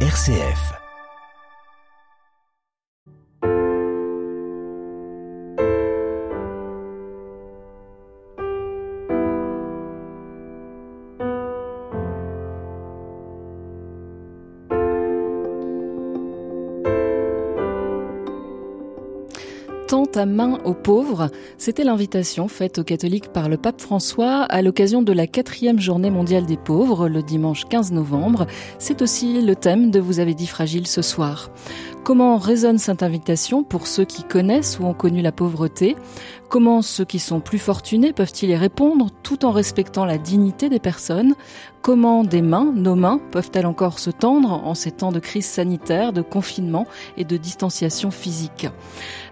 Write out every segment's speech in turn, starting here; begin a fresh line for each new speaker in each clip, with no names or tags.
RCF.
Main aux pauvres, c'était l'invitation faite aux catholiques par le pape François à l'occasion de la quatrième journée mondiale des pauvres, le dimanche 15 novembre. C'est aussi le thème de Vous avez dit fragile ce soir. Comment résonne cette invitation pour ceux qui connaissent ou ont connu la pauvreté? Comment ceux qui sont plus fortunés peuvent-ils y répondre tout en respectant la dignité des personnes? Comment des mains, nos mains, peuvent-elles encore se tendre en ces temps de crise sanitaire, de confinement et de distanciation physique?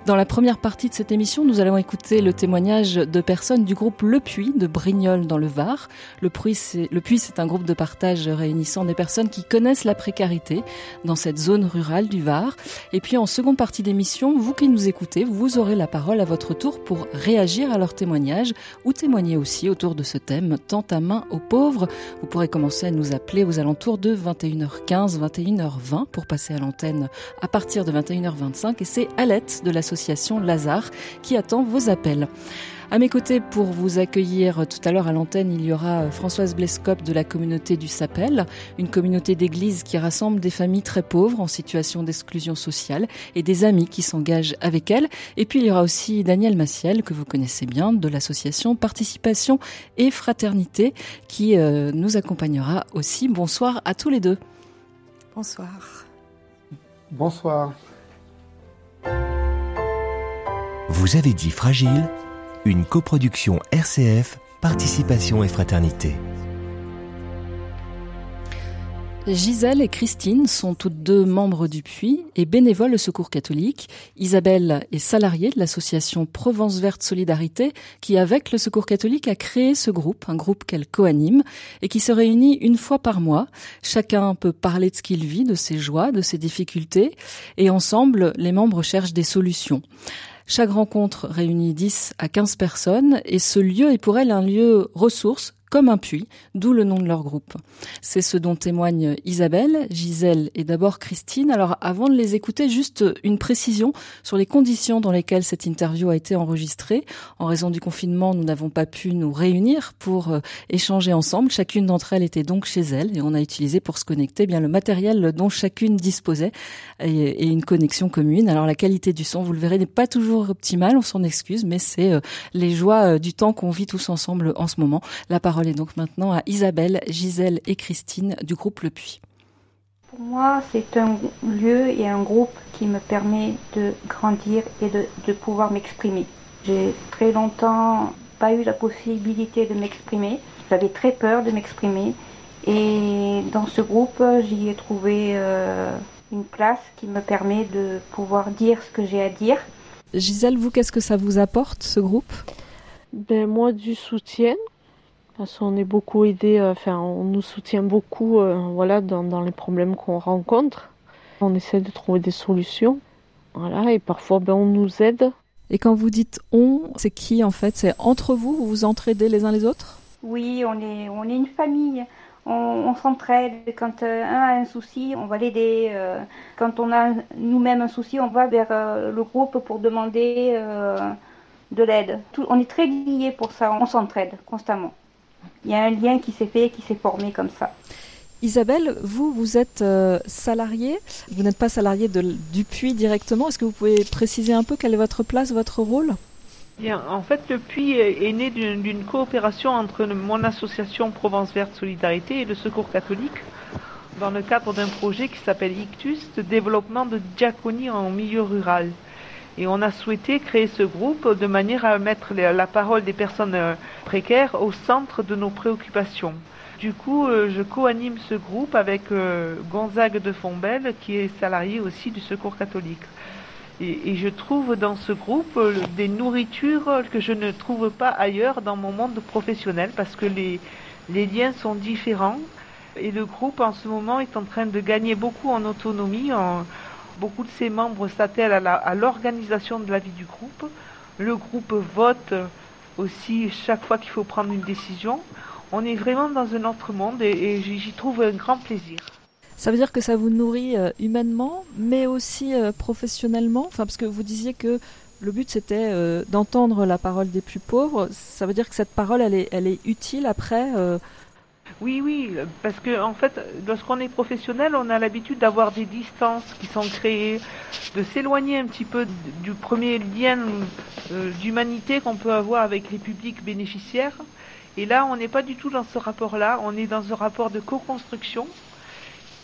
Dans la première partie de cette émission, nous allons écouter le témoignage de personnes du groupe Le Puy de Brignoles dans le Var. Le Puy, c'est un groupe de partage réunissant des personnes qui connaissent la précarité dans cette zone rurale du Var. Et puis en seconde partie d'émission, vous qui nous écoutez, vous aurez la parole à votre tour pour réagir à leur témoignage ou témoigner aussi autour de ce thème Tends ta main aux pauvres. Vous pourrez commencer à nous appeler aux alentours de 21h15, 21h20 pour passer à l'antenne à partir de 21h25 et c'est Alette de l'association Lazare qui attend vos appels. À mes côtés, pour vous accueillir tout à l'heure à l'antenne, il y aura Françoise Blescop de la communauté du Sapel, une communauté d'église qui rassemble des familles très pauvres en situation d'exclusion sociale et des amis qui s'engagent avec elle. Et puis il y aura aussi Daniel Massiel, que vous connaissez bien, de l'association Participation et Fraternité, qui euh, nous accompagnera aussi. Bonsoir à tous les deux.
Bonsoir.
Bonsoir.
Vous avez dit fragile une coproduction RCF, Participation et Fraternité.
Gisèle et Christine sont toutes deux membres du Puy et bénévoles au Secours catholique. Isabelle est salariée de l'association Provence Verte Solidarité qui, avec le Secours catholique, a créé ce groupe, un groupe qu'elle coanime et qui se réunit une fois par mois. Chacun peut parler de ce qu'il vit, de ses joies, de ses difficultés et ensemble, les membres cherchent des solutions. Chaque rencontre réunit 10 à 15 personnes et ce lieu est pour elle un lieu ressource comme un puits, d'où le nom de leur groupe. C'est ce dont témoignent Isabelle, Gisèle et d'abord Christine. Alors avant de les écouter, juste une précision sur les conditions dans lesquelles cette interview a été enregistrée. En raison du confinement, nous n'avons pas pu nous réunir pour euh, échanger ensemble. Chacune d'entre elles était donc chez elle et on a utilisé pour se connecter bien le matériel dont chacune disposait et, une connexion commune. Alors la qualité du son, vous le verrez, n'est pas toujours optimale, on s'en excuse, mais c'est euh, les joies euh, du temps qu'on vit tous ensemble en ce moment. La parole est donc maintenant à Isabelle, Gisèle et Christine du groupe Le Puy.
Pour moi, c'est un lieu et un groupe qui me permet de grandir et de, pouvoir m'exprimer. J'ai très longtemps pas eu la possibilité de m'exprimer. J'avais très peur de m'exprimer. Et dans ce groupe, j'y ai trouvé euh, une place qui me permet de pouvoir dire ce que j'ai à dire.
Gisèle, vous, qu'est-ce que ça vous apporte, ce groupe?
Ben, Moi, du soutien, parce qu'on est beaucoup aidé, euh, enfin, on nous soutient beaucoup euh, voilà, dans, les problèmes qu'on rencontre. On essaie de trouver des solutions. Voilà, et parfois, ben, on nous aide.
Et quand vous dites on, c'est qui en fait? C'est entre vous Vous vous entraidez les uns les autres?
Oui, on est, on est une famille. On, s'entraide. Quand euh, un a un souci, on va l'aider. quand on a nous-mêmes un souci, on va vers le groupe pour demander de l'aide. On est très liés pour ça. On s'entraide constamment il y a un lien qui s'est fait, qui s'est formé comme ça.
Isabelle, vous, vous êtes euh, salariée, vous n'êtes pas salariée de, du puits directement. Est-ce que vous pouvez préciser un peu quelle est votre place, votre rôle?
Bien, en fait, le puits est, né d'une coopération entre mon association Provence Verte Solidarité et le Secours catholique dans le cadre d'un projet qui s'appelle Ictus, de développement de diaconie en milieu rural. Et on a souhaité créer ce groupe de manière à mettre la parole des personnes euh, précaires au centre de nos préoccupations. Du coup, euh, je co-anime ce groupe avec euh, Gonzague de Fombelle, qui est salarié aussi du Secours catholique. Et, je trouve dans ce groupe des nourritures que je ne trouve pas ailleurs dans mon monde professionnel, parce que les, les liens sont différents. Et le groupe, en ce moment, est en train de gagner beaucoup en autonomie, en, Beaucoup de ses membres s'attellent à l'organisation de la vie du groupe. Le groupe vote aussi chaque fois qu'il faut prendre une décision. On est vraiment dans un autre monde et, j'y trouve un grand plaisir.
Ça veut dire que ça vous nourrit euh, humainement, mais aussi euh, professionnellement? Enfin, parce que vous disiez que le but c'était euh, d'entendre la parole des plus pauvres. Ça veut dire que cette parole, elle est, elle est utile après.
Oui, oui, parce que en fait, lorsqu'on est professionnel, on a l'habitude d'avoir des distances qui sont créées, de s'éloigner un petit peu du premier lien d'humanité qu'on peut avoir avec les publics bénéficiaires. Et là, on n'est pas du tout dans ce rapport-là, on est dans un rapport de co-construction.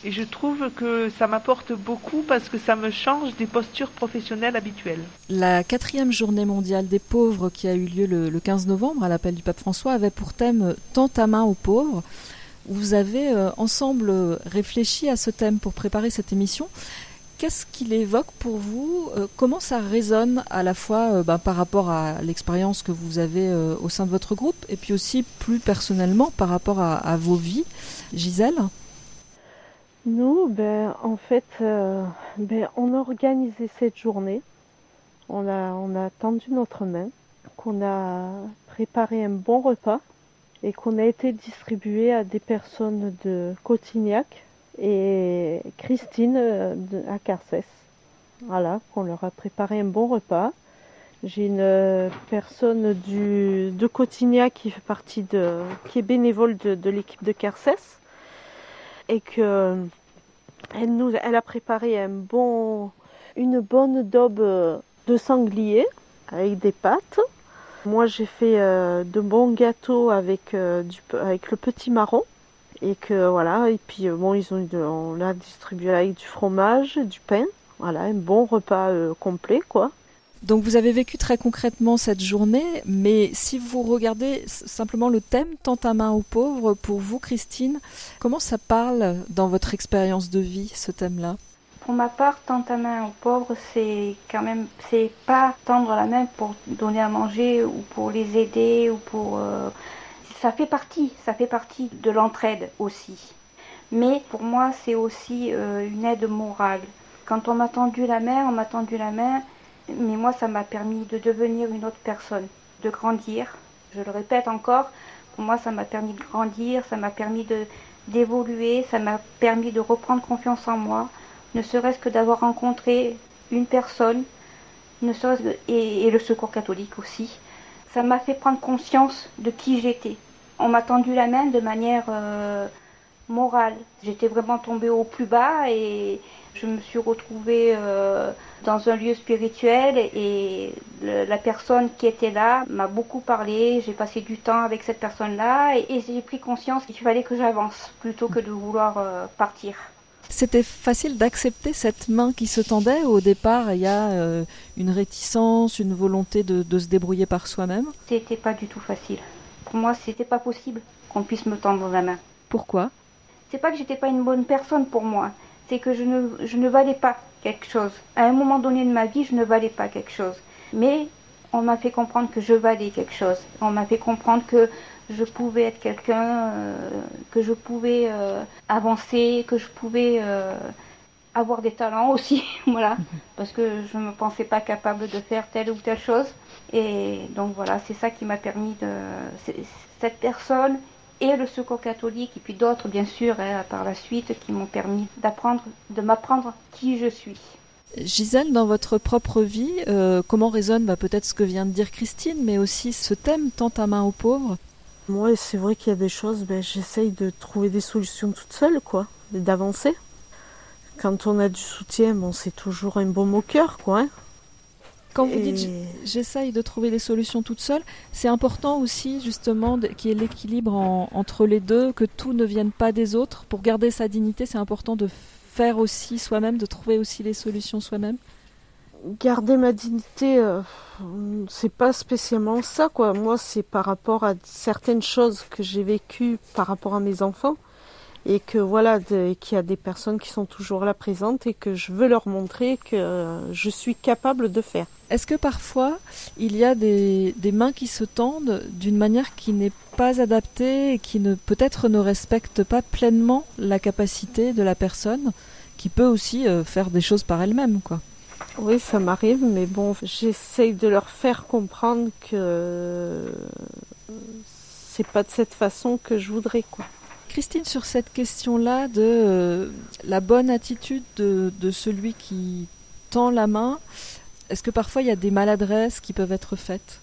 Et je trouve que ça m'apporte beaucoup parce que ça me change des postures professionnelles habituelles.
La quatrième journée mondiale des pauvres qui a eu lieu le, 15 novembre à l'appel du pape François avait pour thème Tant ta main aux pauvres. Vous avez euh, ensemble réfléchi à ce thème pour préparer cette émission. Qu'est-ce qu'il évoque pour vous euh, Comment ça résonne à la fois euh, bah, par rapport à l'expérience que vous avez au sein de votre groupe et puis aussi plus personnellement par rapport à, vos vies Gisèle?
Nous, ben, en fait, ben, on a organisé cette journée. On a, tendu notre main, qu'on a préparé un bon repas et qu'on a été distribué à des personnes de Cotignac et Christine euh, à Carcès. Voilà, qu'on leur a préparé un bon repas. J'ai une euh, personne de Cotignac qui fait partie de, qui est bénévole de, l'équipe de Carcès et que elle a préparé une bonne daube de sanglier avec des pâtes. Moi, j'ai fait euh, de bons gâteaux avec, du, avec le petit marron. Et que voilà. Et puis euh, bon ils ont on l'a distribué avec du fromage du pain. Voilà un bon repas euh, complet quoi
donc vous avez vécu très concrètement cette journée, mais si vous regardez simplement le thème tant à main aux pauvres, pour vous Christine, comment ça parle dans votre expérience de vie ce thème-là?
Pour ma part, tant à main aux pauvres, c'est quand même, c'est pas tendre la main pour donner à manger ou pour les aider ou pour euh, ça fait partie, ça fait partie de l'entraide aussi. Mais pour moi, c'est aussi euh, une aide morale. Quand on m'a tendu la main, on m'a tendu la main, mais moi, ça m'a permis de devenir une autre personne, de grandir. Je le répète encore, pour moi, ça m'a permis de grandir, ça m'a permis d'évoluer, ça m'a permis de reprendre confiance en moi, ne serait-ce que d'avoir rencontré une personne, ne serait-ce et, et le secours catholique aussi. Ça m'a fait prendre conscience de qui j'étais, on m'a tendu la main de manière euh, morale. J'étais vraiment tombée au plus bas et je me suis retrouvée euh, dans un lieu spirituel et la personne qui était là m'a beaucoup parlé. J'ai passé du temps avec cette personne-là et, j'ai pris conscience qu'il fallait que j'avance plutôt que de vouloir euh, partir.
C'était facile d'accepter cette main qui se tendait. Au départ, il y a une réticence, une volonté de, de se débrouiller par soi-même.
C'était pas du tout facile pour moi, c'était pas possible qu'on puisse me tendre la main.
Pourquoi?
C'est pas que j'étais pas une bonne personne pour moi, c'est que je ne, je ne valais pas quelque chose. À un moment donné de ma vie, je ne valais pas quelque chose. Mais on m'a fait comprendre que je valais quelque chose. On m'a fait comprendre que je pouvais être quelqu'un, euh, que je pouvais euh, avancer, que je pouvais euh, avoir des talents aussi, voilà, parce que je ne me pensais pas capable de faire telle ou telle chose. Et donc voilà, c'est ça qui m'a permis de. Cette personne et le secours catholique, et puis d'autres bien sûr hein, par la suite, qui m'ont permis d'apprendre, de m'apprendre qui je suis.
Gisèle, dans votre propre vie, euh, comment résonne bah, peut-être ce que vient de dire Christine, mais aussi ce thème tant à main aux pauvres?
Moi, c'est vrai qu'il y a des choses, ben, j'essaye de trouver des solutions toute seule, quoi, d'avancer. Quand on a du soutien, bon, c'est toujours un bon au cœur, quoi. Hein.
Quand vous dites j'essaye de trouver des solutions toute seule, c'est important aussi justement qu'il y ait l'équilibre entre les deux, que tout ne vienne pas des autres. Pour garder sa dignité, c'est important de faire aussi soi-même, de trouver aussi les solutions soi-même.
Garder ma dignité, euh, c'est pas spécialement ça quoi. Moi, c'est par rapport à certaines choses que j'ai vécues par rapport à mes enfants et que voilà qu'il y a des personnes qui sont toujours là présentes et que je veux leur montrer que je suis capable de faire.
Est-ce que parfois il y a des, des mains qui se tendent d'une manière qui n'est pas adaptée et qui ne peut-être ne respecte pas pleinement la capacité de la personne qui peut aussi euh, faire des choses par elle-même quoi?
Oui, ça m'arrive, mais bon, j'essaye de leur faire comprendre que c'est pas de cette façon que je voudrais quoi.
Christine, sur cette question-là de euh, la bonne attitude de, celui qui tend la main, est-ce que parfois il y a des maladresses qui peuvent être faites?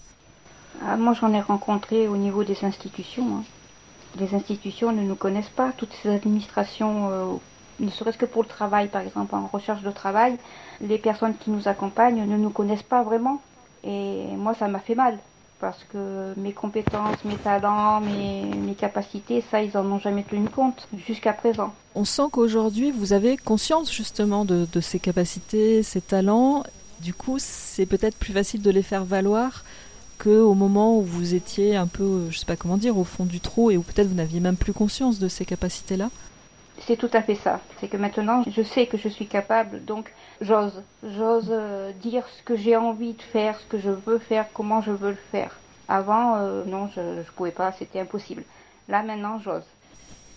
Ah, Moi, j'en ai rencontré au niveau des institutions. Hein. Les institutions ne nous connaissent pas, toutes ces administrations, euh, ne serait-ce que pour le travail, par exemple, en recherche de travail, les personnes qui nous accompagnent ne nous connaissent pas vraiment. Et moi, ça m'a fait mal parce que mes compétences, mes talents, mes, mes capacités, ça, ils en ont jamais tenu compte jusqu'à présent.
On sent qu'aujourd'hui, vous avez conscience justement de, de ces capacités, ces talents. Du coup, c'est peut-être plus facile de les faire valoir qu'au moment où vous étiez un peu, je sais pas comment dire, au fond du trou et où peut-être vous n'aviez même plus conscience de ces capacités-là.
C'est tout à fait ça. C'est que maintenant, je sais que je suis capable, donc j'ose. J'ose euh, dire ce que j'ai envie de faire, ce que je veux faire, comment je veux le faire. Avant, euh, non, je ne pouvais pas, c'était impossible. Là, maintenant, j'ose.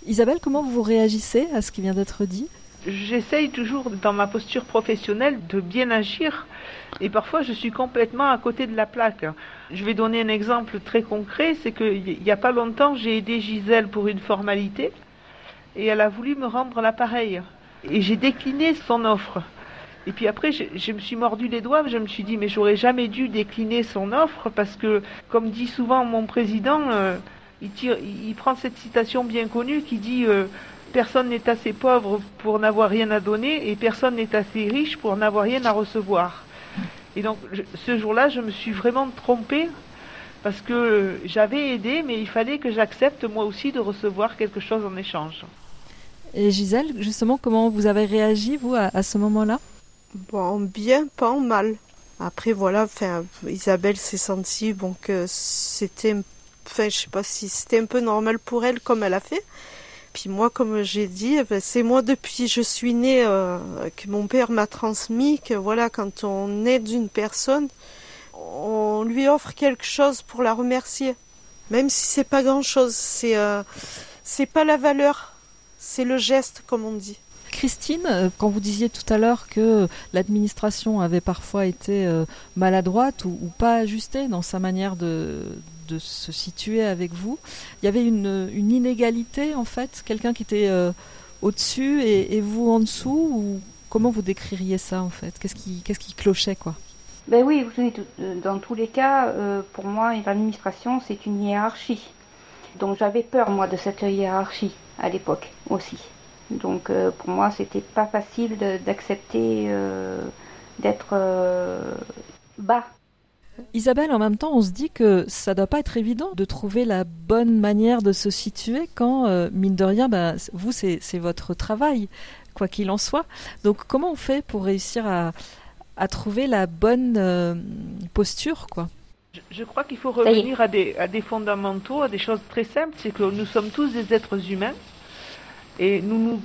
Isabelle, comment vous réagissez à ce qui vient d'être dit?
J'essaye toujours, dans ma posture professionnelle, de bien agir. Et parfois, je suis complètement à côté de la plaque. Je vais donner un exemple très concret. C'est qu'il n'y a pas longtemps, j'ai aidé Gisèle pour une formalité et elle a voulu me rendre l'appareil. Et j'ai décliné son offre. Et puis après, je, me suis mordu les doigts, je me suis dit, mais j'aurais jamais dû décliner son offre parce que, comme dit souvent mon président, euh, il, tire, prend cette citation bien connue qui dit euh, Personne n'est assez pauvre pour n'avoir rien à donner et personne n'est assez riche pour n'avoir rien à recevoir. Et donc, ce jour-là, je me suis vraiment trompée parce que j'avais aidé, mais il fallait que j'accepte moi aussi de recevoir quelque chose en échange.
Et Gisèle, justement, comment vous avez réagi, vous, à, ce moment-là?
Bon, bien, pas en mal. Après, voilà, enfin, Isabelle s'est sentie, bon, que c'était, enfin, je sais pas si c'était un peu normal pour elle, comme elle a fait. Puis moi, comme j'ai dit, eh ben, c'est moi depuis je suis née euh, que mon père m'a transmis que voilà, quand on aide une personne, on lui offre quelque chose pour la remercier, même si c'est pas grand chose. C'est euh, c'est pas la valeur, c'est le geste, comme on dit.
Christine, euh, quand vous disiez tout à l'heure que l'administration avait parfois été euh, maladroite ou, pas ajustée dans sa manière de, se situer avec vous, il y avait une, inégalité en fait, quelqu'un qui était euh, au-dessus et, vous en dessous, ou comment vous décririez ça en fait? Qu'est-ce qui, clochait quoi?
Ben oui, dans tous les cas, pour moi, l'administration, c'est une hiérarchie. Donc j'avais peur, moi, de cette hiérarchie à l'époque aussi. Donc euh, pour moi, c'était pas facile d'accepter euh, d'être euh, bas.
Isabelle, en même temps, on se dit que ça doit pas être évident de trouver la bonne manière de se situer quand, mine de rien, bah, vous, c'est votre travail, quoi qu'il en soit. Donc comment on fait pour réussir à, à trouver la bonne posture, quoi?
Je, crois qu'il faut revenir à des, à des, fondamentaux, à des choses très simples. C'est que nous sommes tous des êtres humains et nous,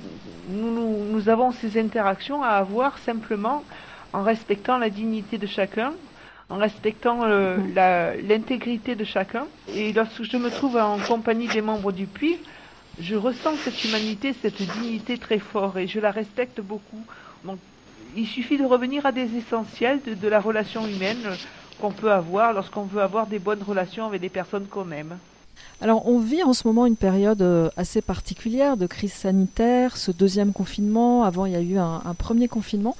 nous, nous, nous avons ces interactions à avoir simplement en respectant la dignité de chacun, en respectant mhm. l'intégrité de chacun. Et lorsque je me trouve en compagnie des membres du puits, je ressens cette humanité, cette dignité très fort et je la respecte beaucoup. Donc, il suffit de revenir à des essentiels de, de la relation humaine qu'on peut avoir lorsqu'on veut avoir des bonnes relations avec des personnes qu'on aime.
Alors on vit en ce moment une période euh, assez particulière de crise sanitaire, ce deuxième confinement, avant il y a eu un, premier confinement.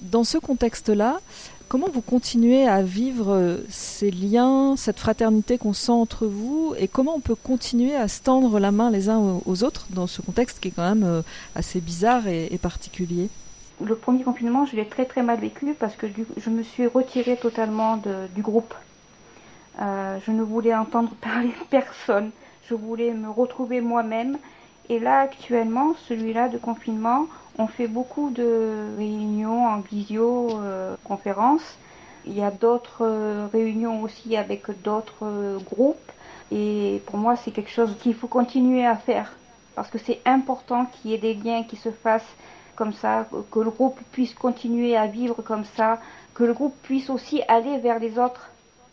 Dans ce contexte-là, comment vous continuez à vivre euh, ces liens, cette fraternité qu'on sent entre vous et comment on peut continuer à se tendre la main les uns aux autres dans ce contexte qui est quand même euh, assez bizarre et particulier?
Le premier confinement, je l'ai très très mal vécu parce que je me suis retirée totalement du groupe. Euh, je ne voulais entendre parler personne. Je voulais me retrouver moi-même. Et là, actuellement, celui-là de confinement, on fait beaucoup de réunions en visio-conférences. Euh, Il y a d'autres euh, réunions aussi avec d'autres groupes. Et pour moi, c'est quelque chose qu'il faut continuer à faire. Parce que c'est important qu'il y ait des liens qui se fassent comme ça, que le groupe puisse continuer à vivre comme ça, que le groupe puisse aussi aller vers les autres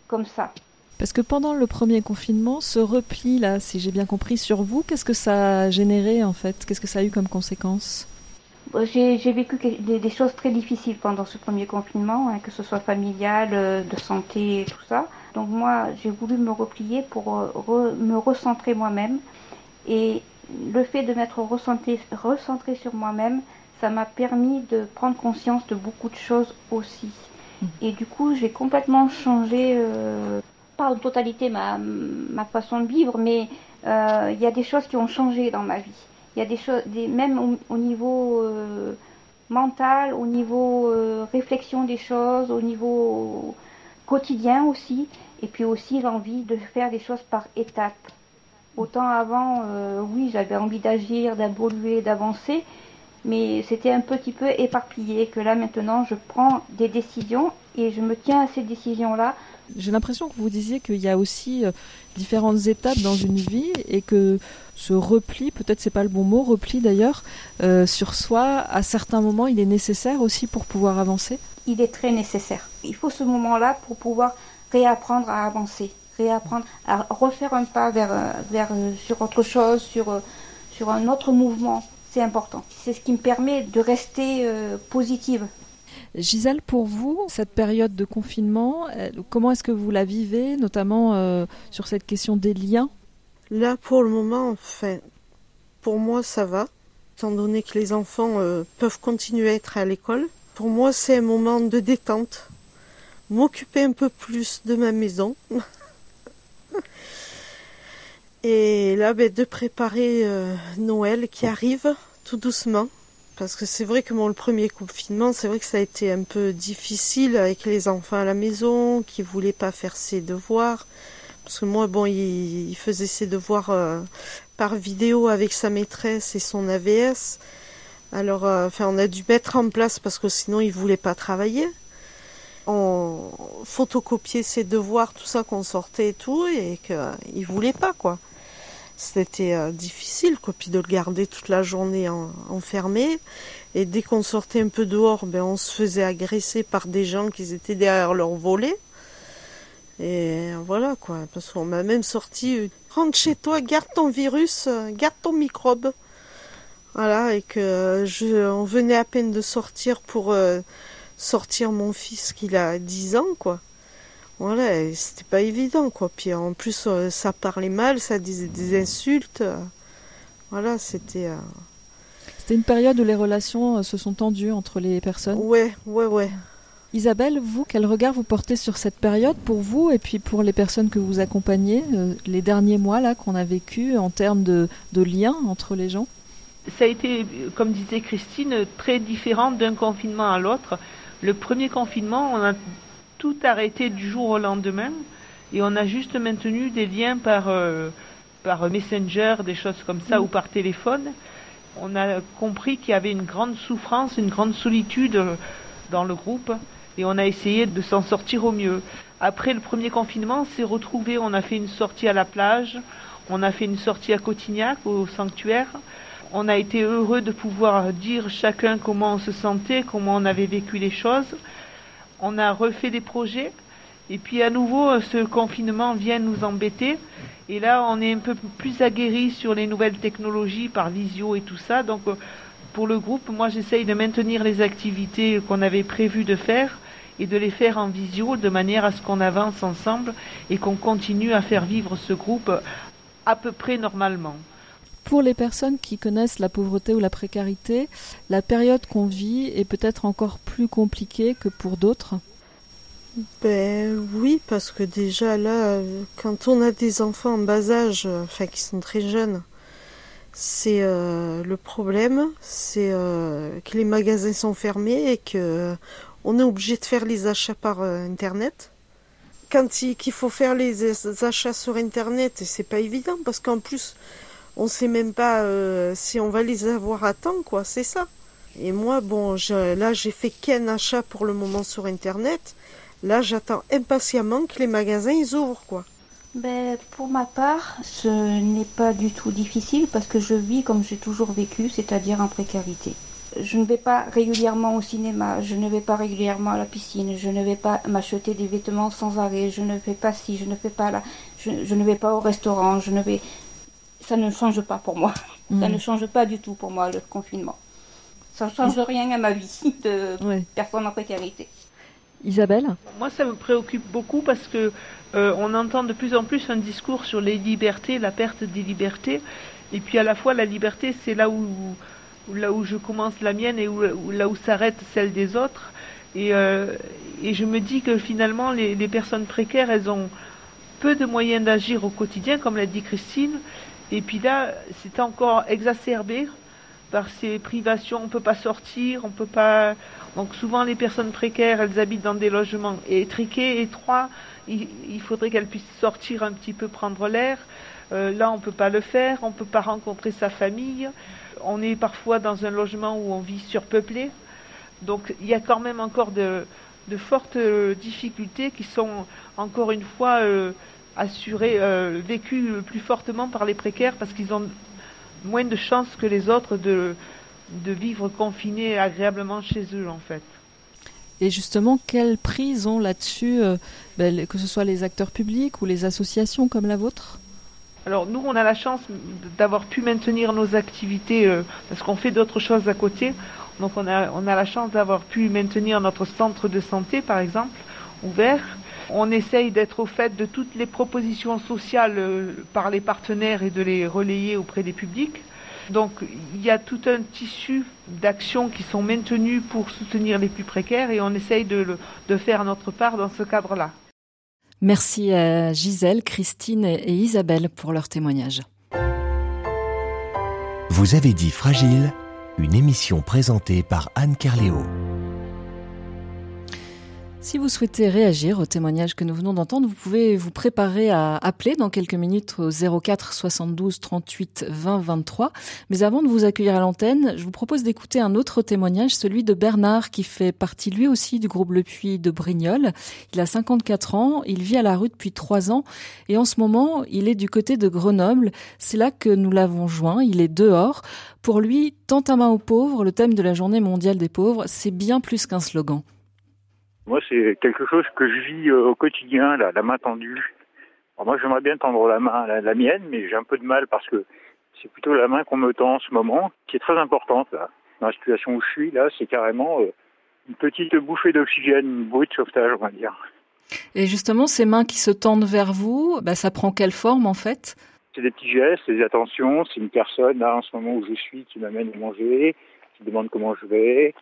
comme ça.
Parce que pendant le premier confinement, ce repli là, si j'ai bien compris sur vous, qu'est-ce que ça a généré en fait? Qu'est-ce que ça a eu comme conséquence?
J'ai, vécu des, choses très difficiles pendant ce premier confinement, hein, que ce soit familial, euh, de santé et tout ça. Donc moi, j'ai voulu me replier pour euh, me recentrer moi-même et le fait de m'être recentré sur moi-même, ça m'a permis de prendre conscience de beaucoup de choses aussi. Mmh. Et du coup, j'ai complètement changé, euh, pas en totalité ma, ma façon de vivre, mais euh, il y a des choses qui ont changé dans ma vie. Il y a des choses, des, même au, niveau euh, mental, au niveau euh, réflexion des choses, au niveau quotidien aussi, et puis aussi l'envie de faire des choses par étapes. Autant avant, euh, oui, j'avais envie d'agir, d'évoluer, d'avancer, mais c'était un petit peu éparpillé. Que là maintenant, je prends des décisions et je me tiens à ces décisions-là.
J'ai l'impression que vous disiez qu'il y a aussi différentes étapes dans une vie et que ce repli, peut-être c'est pas le bon mot, repli d'ailleurs, euh, sur soi, à certains moments, il est nécessaire aussi pour pouvoir avancer?
Il est très nécessaire. Il faut ce moment-là pour pouvoir réapprendre à avancer, réapprendre à refaire un pas vers, euh, vers euh, sur autre chose, sur, sur un autre mouvement. C'est important. C'est ce qui me permet de rester positive.
Gisèle, pour vous, cette période de confinement, comment est-ce que vous la vivez, notamment sur cette question des liens?
Là, pour le moment, enfin, pour moi, ça va, étant donné que les enfants euh, peuvent continuer à être à l'école. Pour moi, c'est un moment de détente, m'occuper un peu plus de ma maison. Et là, ben, de préparer euh, Noël qui arrive tout doucement. Parce que c'est vrai que mon le premier confinement, c'est vrai que ça a été un peu difficile avec les enfants à la maison, qui voulaient pas faire ses devoirs. Parce que moi, bon, il, faisait ses devoirs euh, par vidéo avec sa maîtresse et son AVS. Alors, euh, enfin, on a dû mettre en place parce que sinon, il voulait pas travailler. On photocopiait ses devoirs, tout ça qu'on sortait et tout, et qu'il voulait pas, quoi. C'était euh, difficile, quoi, puis de le garder toute la journée enfermé. Et dès qu'on sortait un peu dehors, ben, on se faisait agresser par des gens qui étaient derrière leur volet. Et voilà quoi, parce qu'on m'a même sorti euh, rentre chez toi, garde ton virus, euh, garde ton microbe. Voilà, et que je, on venait à peine de sortir pour sortir mon fils qui a 10 ans, quoi. Voilà, c'était pas évident, quoi. Puis en plus, ça parlait mal, ça disait des insultes. Voilà, c'était.
C'était une période où les relations se sont tendues entre les personnes
Ouais, ouais, ouais.
Isabelle, vous, quel regard vous portez sur cette période pour vous et puis pour les personnes que vous accompagnez, euh, les derniers mois là qu'on a vécu en termes de, de liens entre les gens?
Ça a été, comme disait Christine, très différent d'un confinement à l'autre. Le premier confinement, on a tout arrêté du jour au lendemain et on a juste maintenu des liens par, euh, par Messenger, des choses comme ça, ou par téléphone. On a compris qu'il y avait une grande souffrance, une grande solitude euh, dans le groupe et on a essayé de s'en sortir au mieux. Après le premier confinement, on s'est retrouvé, on a fait une sortie à la plage, on a fait une sortie à Cotignac, au sanctuaire. On a été heureux de pouvoir dire chacun comment on se sentait, comment on avait vécu les choses. On a refait des projets. Et puis à nouveau, ce confinement vient nous embêter. Et là, on est un peu plus aguerri sur les nouvelles technologies par visio et tout ça. Donc, pour le groupe, moi, j'essaye de maintenir les activités qu'on avait prévu de faire et de les faire en visio de manière à ce qu'on avance ensemble et qu'on continue à faire vivre ce groupe à peu près normalement.
Pour les personnes qui connaissent la pauvreté ou la précarité, la période qu'on vit est peut-être encore plus compliquée que pour d'autres
Ben oui, parce que déjà là, quand on a des enfants en bas âge, enfin qui sont très jeunes, c'est euh, le problème, c'est euh, que les magasins sont fermés et que on est obligé de faire les achats par euh, internet. Quand il faut faire les achats sur internet, c'est pas évident parce qu'en plus on sait même pas euh, si on va les avoir à temps, quoi. C'est ça. Et moi, bon, là j'ai fait qu'un achat pour le moment sur internet. Là, j'attends impatiemment que les magasins ils ouvrent, quoi.
Ben, pour ma part, ce n'est pas du tout difficile parce que je vis comme j'ai toujours vécu, c'est-à-dire en précarité je ne vais pas régulièrement au cinéma, je ne vais pas régulièrement à la piscine, je ne vais pas m'acheter des vêtements sans arrêt, je ne fais pas ci, je ne fais pas là, je, ne vais pas au restaurant, je ne vais... Ça ne change pas pour moi. Ça ne mm. change pas du tout pour moi, le confinement. Ça ne change rien à ma vie de personne en précarité.
Isabelle
Moi, ça me préoccupe beaucoup parce que euh, on entend de plus en plus un discours sur les libertés, la perte des libertés. Et puis à la fois, la liberté, c'est là où, là où je commence la mienne et où, là où s'arrête celle des autres. Et, euh, et je me dis que finalement, les, les personnes précaires, elles ont peu de moyens d'agir au quotidien, comme l'a dit Christine. Et puis là, c'est encore exacerbé par ces privations. On ne peut pas sortir, on peut pas. Donc souvent, les personnes précaires, elles habitent dans des logements étriqués, étroits. Il, faudrait qu'elles puissent sortir un petit peu, prendre l'air. Euh, là, on ne peut pas le faire. On ne peut pas rencontrer sa famille. On est parfois dans un logement où on vit surpeuplé. Donc il y a quand même encore de, de fortes difficultés qui sont encore une fois euh, assurées, euh, plus fortement par les précaires parce qu'ils ont moins de chances que les autres de, de vivre confinés agréablement chez eux en fait.
Et justement, quelle prise ont là-dessus, euh, ben, que ce soit les acteurs publics ou les associations comme la vôtre?
Alors nous, on a la chance d'avoir pu maintenir nos activités euh, parce qu'on fait d'autres choses à côté. Donc on a, on a la chance d'avoir pu maintenir notre centre de santé, par exemple, ouvert. On essaye d'être au fait de toutes les propositions sociales euh, par les partenaires et de les relayer auprès des publics. Donc il y a tout un tissu d'actions qui sont maintenues pour soutenir les plus précaires et on essaye de, de faire notre part dans ce cadre-là.
Merci à Gisèle, Christine et Isabelle pour leur témoignage.
Vous avez dit Fragile, une émission présentée par Anne Carléo.
Si vous souhaitez réagir au témoignage que nous venons d'entendre, vous pouvez vous préparer à appeler dans quelques minutes au 04 72 38 20 23. Mais avant de vous accueillir à l'antenne, je vous propose d'écouter un autre témoignage, celui de Bernard, qui fait partie lui aussi du groupe Le Puy de Brignoles. Il a 54 ans, il vit à la rue depuis 3 ans et en ce moment, il est du côté de Grenoble. C'est là que nous l'avons joint, il est dehors. Pour lui, tant à main aux pauvres, le thème de la journée mondiale des pauvres, c'est bien plus qu'un slogan.
Moi, c'est quelque chose que je vis euh, au quotidien, la, la main tendue. Alors moi, j'aimerais bien tendre la main, la, la mienne, mais j'ai un peu de mal parce que c'est plutôt la main qu'on me tend en ce moment, qui est très importante. Là. Dans la situation où je suis, là, c'est carrément euh, une petite bouffée d'oxygène, une bouée de sauvetage, on va dire.
Et justement, ces mains qui se tendent vers vous, bah, ça prend quelle forme en fait?
C'est des petits gestes, des attentions. C'est une personne, là, en ce moment où je suis, qui m'amène à manger, qui demande comment je vais.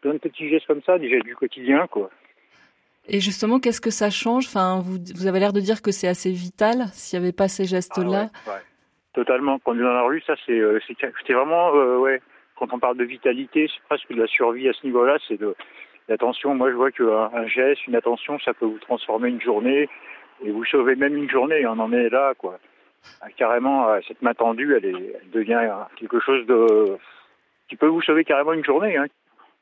Plein de petits gestes comme ça, déjà du quotidien, quoi.
Et justement, qu'est-ce que ça change? Enfin, vous, avez l'air de dire que c'est assez vital s'il n'y avait pas ces gestes-là.
Ah. Totalement. Quand on est dans la rue, ça c'est euh, vraiment euh, ouais. Quand on parle de vitalité, c'est presque de la survie à ce niveau-là. C'est de l'attention. Moi, je vois qu'un un geste, une attention, ça peut vous transformer une journée et vous sauver même une journée. On en est là, quoi. Ah, carrément, euh, cette main tendue, elle, est, devient quelque chose de qui peut vous sauver carrément une journée. Hein.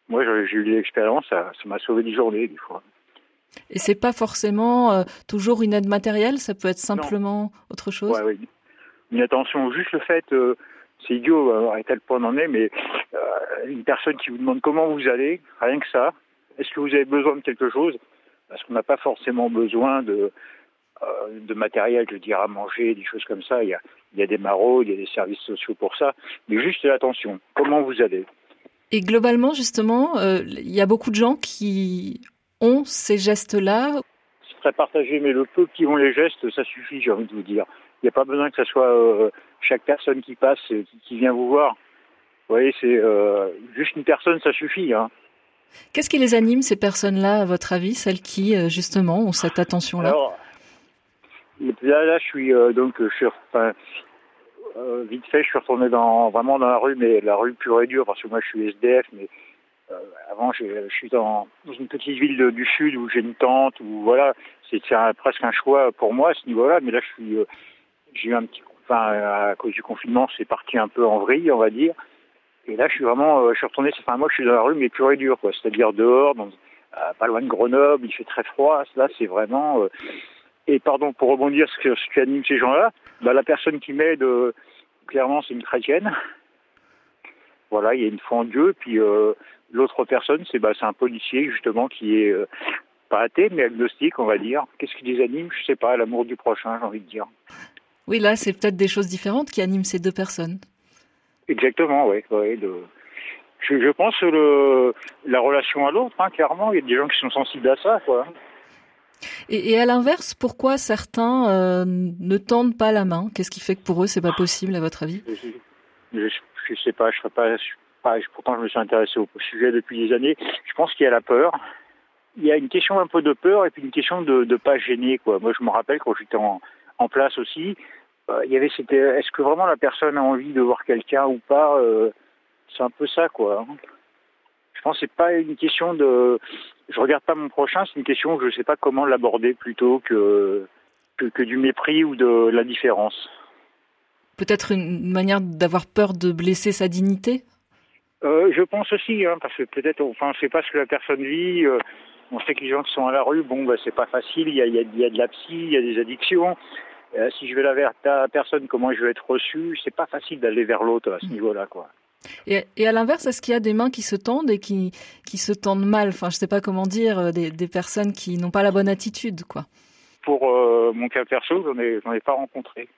Moi, j'ai eu l'expérience, ça m'a sauvé des journées des fois.
Et c'est pas forcément euh, toujours une aide matérielle, ça peut être simplement
non.
autre chose?
Ouais, oui. Une attention, juste le fait, euh, c'est idiot euh, à tel point on en est, mais euh, une personne qui vous demande comment vous allez, rien que ça. Est-ce que vous avez besoin de quelque chose? Parce qu'on n'a pas forcément besoin de, de matériel, je veux dire, à manger, des choses comme ça. Il y a, il y a des maraudes, il y a des services sociaux pour ça, mais juste l'attention. Comment vous allez?
Et globalement, justement, euh, il y a beaucoup de gens qui ont ces gestes-là?
C'est très partagé, mais le peu qui ont les gestes, ça suffit, j'ai envie de vous dire. Il n'y a pas besoin que ce soit euh, chaque personne qui passe, qui, qui, vient vous voir. Vous voyez, c'est euh, juste une personne, ça suffit. Hein.
Qu'est-ce qui les anime, ces personnes-là, à votre avis, celles qui, euh, justement, ont cette attention-là?
Alors, là, là, je suis euh, donc, je suis, enfin, euh, vite fait, je suis retourné dans, vraiment dans la rue, mais la rue pure et dure, parce que moi, je suis SDF, mais euh, avant, je suis dans, dans, une petite ville du sud où j'ai une tante, où voilà, c'est presque un choix pour moi à ce niveau-là, mais là, je suis, euh, j'ai eu un petit, enfin, à cause du confinement, c'est parti un peu en vrille, on va dire. Et là, je suis vraiment, euh, je suis retourné, enfin, moi, je suis dans la rue, mais pure et dure, quoi. C'est-à-dire dehors, dans, euh, pas loin de Grenoble, il fait très froid. Là, c'est vraiment, et pardon, pour rebondir ce, que, ce qui anime ces gens-là, bah, la personne qui m'aide, clairement, c'est une chrétienne. Voilà, il y a une foi en Dieu, puis euh, l'autre personne, c'est bah, un policier justement qui est euh, pas athée, mais agnostique, on va dire. Qu'est-ce qui les anime? Je sais pas, l'amour du prochain, j'ai envie de dire.
Oui, là, c'est peut-être des choses différentes qui animent ces deux personnes.
Exactement, oui. Ouais, je, je, pense le, la relation à l'autre, hein, clairement, il y a des gens qui sont sensibles à ça, quoi.
Et, à l'inverse, pourquoi certains euh, ne tendent pas la main? Qu'est-ce qui fait que pour eux c'est pas possible à votre avis?
Je, je, sais pas, je serais pas, pourtant je me suis intéressé au sujet depuis des années. Je pense qu'il y a la peur. Il y a une question un peu de peur et puis une question de ne pas gêner. Moi je me rappelle quand j'étais en, place aussi, euh, il y avait c'était est-ce que vraiment la personne a envie de voir quelqu'un ou pas euh, C'est un peu ça quoi. Je pense que c'est pas une question de je regarde pas mon prochain, c'est une question que je sais pas comment l'aborder plutôt que, que, du mépris ou de l'indifférence.
Peut-être une manière d'avoir peur de blesser sa dignité
euh, Je pense aussi, hein, parce que peut-être, enfin, on sait pas ce que la personne vit. on sait que les gens qui sont à la rue, bon, bah, c'est pas facile. Il y a, il y a de la psy, il y a des addictions. Euh, si je vais la vers ta personne, comment je vais être reçu, c'est pas facile d'aller vers l'autre à ce mm. niveau-là, quoi.
Et, et à l'inverse, est-ce qu'il y a des mains qui se tendent et qui, qui se tendent mal? Enfin, je sais pas comment dire, euh, des, des personnes qui n'ont pas la bonne attitude, quoi.
Pour euh, mon cas perso, j'en ai, j'en ai pas rencontré.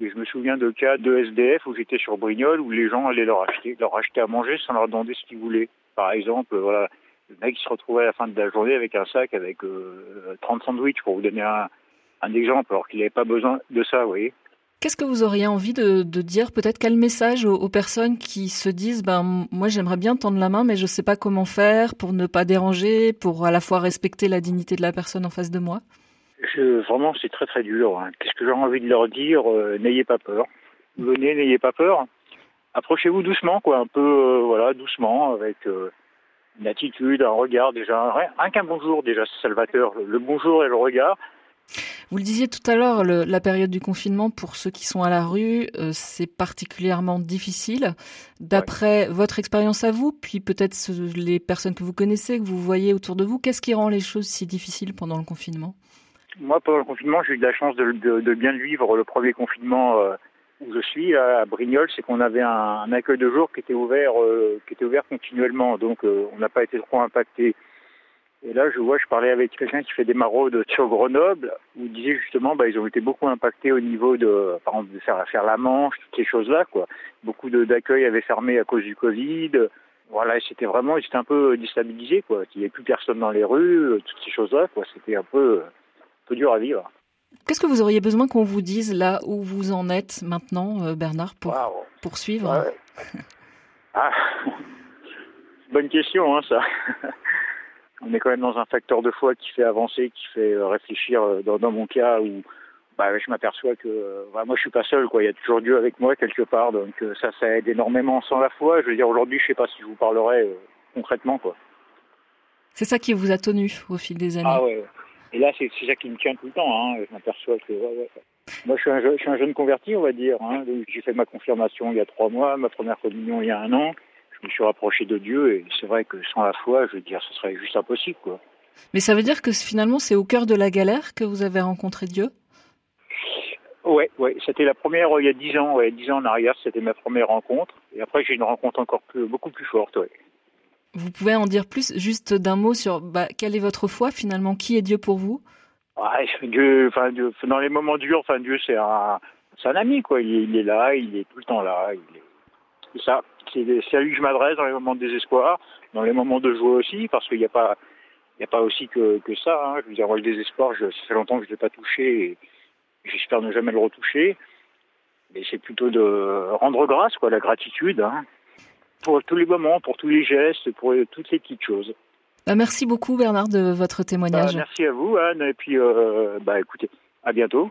Je me souviens de cas de SDF où j'étais sur Brignoles où les gens allaient leur acheter, leur acheter à manger sans leur demander ce qu'ils voulaient. Par exemple, voilà, le mec se retrouvait à la fin de la journée avec un sac avec euh, 30 sandwichs pour vous donner un, exemple, alors qu'il n'avait pas besoin de ça, vous.
Qu'est-ce que vous auriez envie de, dire Peut-être quel message aux, personnes qui se disent ben moi j'aimerais bien tendre la main mais je ne sais pas comment faire pour ne pas déranger, pour à la fois respecter la dignité de la personne en face de moi?
Je, Vraiment c'est très très dur. Hein. Qu'est-ce que j'ai envie de leur dire euh, N'ayez pas peur. Venez, n'ayez pas peur. Approchez-vous doucement quoi, un peu euh, voilà doucement avec euh, une attitude, un regard déjà, rien, qu'un bonjour déjà c'est salvateur. Le bonjour et le regard
vous le disiez tout à l'heure, la période du confinement pour ceux qui sont à la rue, euh, c'est particulièrement difficile. D'après votre expérience à vous, puis peut-être les personnes que vous connaissez, que vous voyez autour de vous, qu'est-ce qui rend les choses si difficiles pendant le confinement?
Moi, pendant le confinement, j'ai eu de la chance de, bien vivre le premier confinement euh, où je suis à Brignoles, c'est qu'on avait un, accueil de jour qui était ouvert, euh, qui était ouvert continuellement, donc on n'a pas été trop impacté. Et là, je vois, je parlais avec quelqu'un qui fait des maraudes sur Grenoble, où il disait justement, bah, ils ont été beaucoup impactés au niveau de, par exemple, de faire, la manche, toutes ces choses-là, quoi. Beaucoup d'accueils avaient fermé à cause du Covid. Voilà, c'était vraiment, ils étaient un peu déstabilisés, quoi. Il n'y avait plus personne dans les rues, toutes ces choses-là, quoi. C'était un peu, un peu dur à vivre.
Qu'est-ce que vous auriez besoin qu'on vous dise là où vous en êtes maintenant, euh, Bernard, pour poursuivre
ah. Bonne question, hein, ça. on est quand même dans un facteur de foi qui fait avancer, qui fait euh, réfléchir euh, dans, mon cas où bah, je m'aperçois que bah, moi je suis pas seul quoi, il y a toujours Dieu avec moi quelque part donc ça ça aide énormément sans la foi. Je veux dire aujourd'hui je sais pas si je vous parlerai concrètement quoi.
C'est ça qui vous a tenu au fil des années.
Ah ouais. Et là c'est ça qui me tient tout le temps. Hein. Je m'aperçois que moi je suis, un, je suis un jeune converti on va dire. Hein. J'ai fait ma confirmation il y a trois mois, ma première communion il y a un an je me suis rapproché de Dieu et c'est vrai que sans la foi, je veux dire, ce serait juste impossible, quoi.
Mais ça veut dire que finalement, c'est au cœur de la galère que vous avez rencontré Dieu?
Ouais, ouais, c'était la première il y a dix ans, ouais, dix ans en arrière, c'était ma première rencontre. Et après, j'ai une rencontre encore plus, beaucoup plus forte, ouais.
Vous pouvez en dire plus, juste d'un mot sur bah, quelle est votre foi finalement? Qui est Dieu pour vous?
Dieu, dans les moments durs, enfin, Dieu, c'est un, ami, quoi. Il est, là, il est tout le temps là. C'est ça c'est à lui que je m'adresse dans les moments de désespoir, dans les moments de joie aussi, parce qu'il n'y a pas, aussi que, ça. Hein. Je veux dire, le désespoir, je, ça fait longtemps que je ne l'ai pas touché j'espère ne jamais le retoucher. Mais c'est plutôt de rendre grâce, quoi, la gratitude, hein, pour tous les moments, pour tous les gestes, pour toutes les petites choses.
Bah, merci beaucoup Bernard de votre témoignage.
Bah, merci à vous Anne et puis euh, bah écoutez, à bientôt.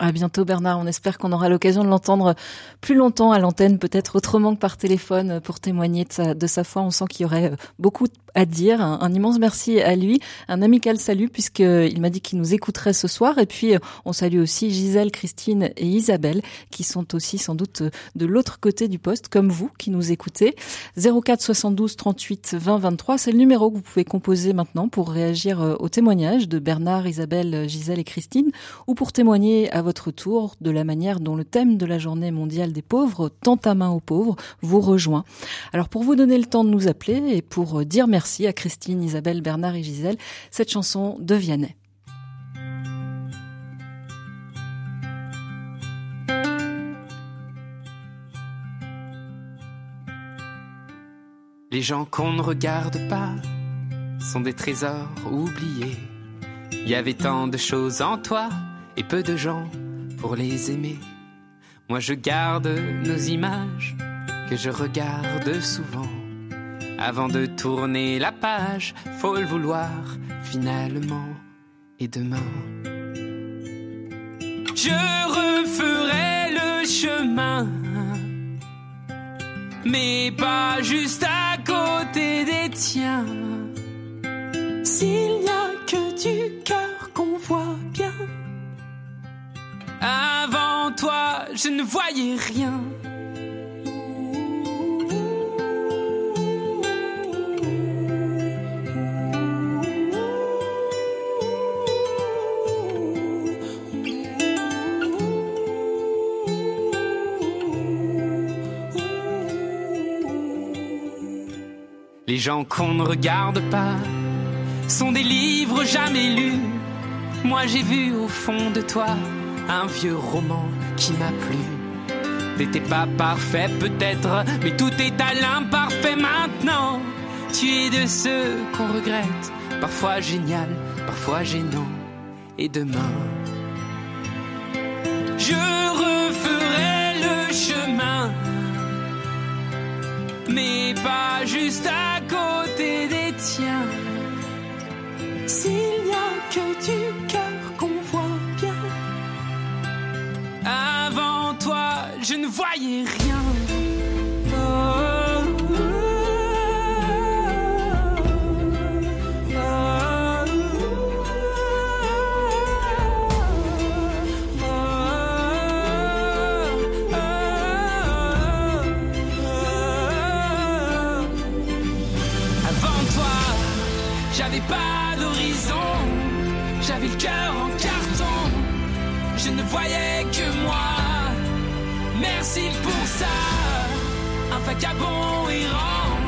À bientôt Bernard, on espère qu'on aura l'occasion de l'entendre plus longtemps à l'antenne, peut-être autrement que par téléphone pour témoigner de sa, foi. On sent qu'il y aurait beaucoup à dire. Un, immense merci à lui, un amical salut puisqu'il m'a dit qu'il nous écouterait ce soir. Et puis on salue aussi Gisèle, Christine et Isabelle qui sont aussi sans doute de l'autre côté du poste, comme vous qui nous écoutez. 04 72 38 20 23, c'est le numéro que vous pouvez composer maintenant pour réagir au témoignage de Bernard, Isabelle, Gisèle et Christine ou pour témoigner à votre tour de la manière dont le thème de la journée mondiale des pauvres, tant à main aux pauvres, vous rejoint. Alors pour vous donner le temps de nous appeler et pour dire merci à Christine, Isabelle, Bernard et Gisèle, cette chanson de Vianney.
Les gens qu'on ne regarde pas sont des trésors oubliés Il y avait tant de choses en toi et peu de gens pour les aimer. Moi je garde nos images que je regarde souvent. Avant de tourner la page, faut le vouloir finalement. Et demain, je referai le chemin, mais pas juste à côté des tiens. S'il n'y a que du cœur qu'on voit bien, avant toi, je ne voyais rien. Les gens qu'on ne regarde pas sont des livres jamais lus. Moi j'ai vu au fond de toi un vieux roman qui m'a plu. T'étais pas parfait peut-être, mais tout est à l'imparfait maintenant. Tu es de ceux qu'on regrette, parfois génial, parfois gênant. Et demain, je referai le chemin, mais pas juste à côté des tiens. S'il n'y a que du vagabond errant,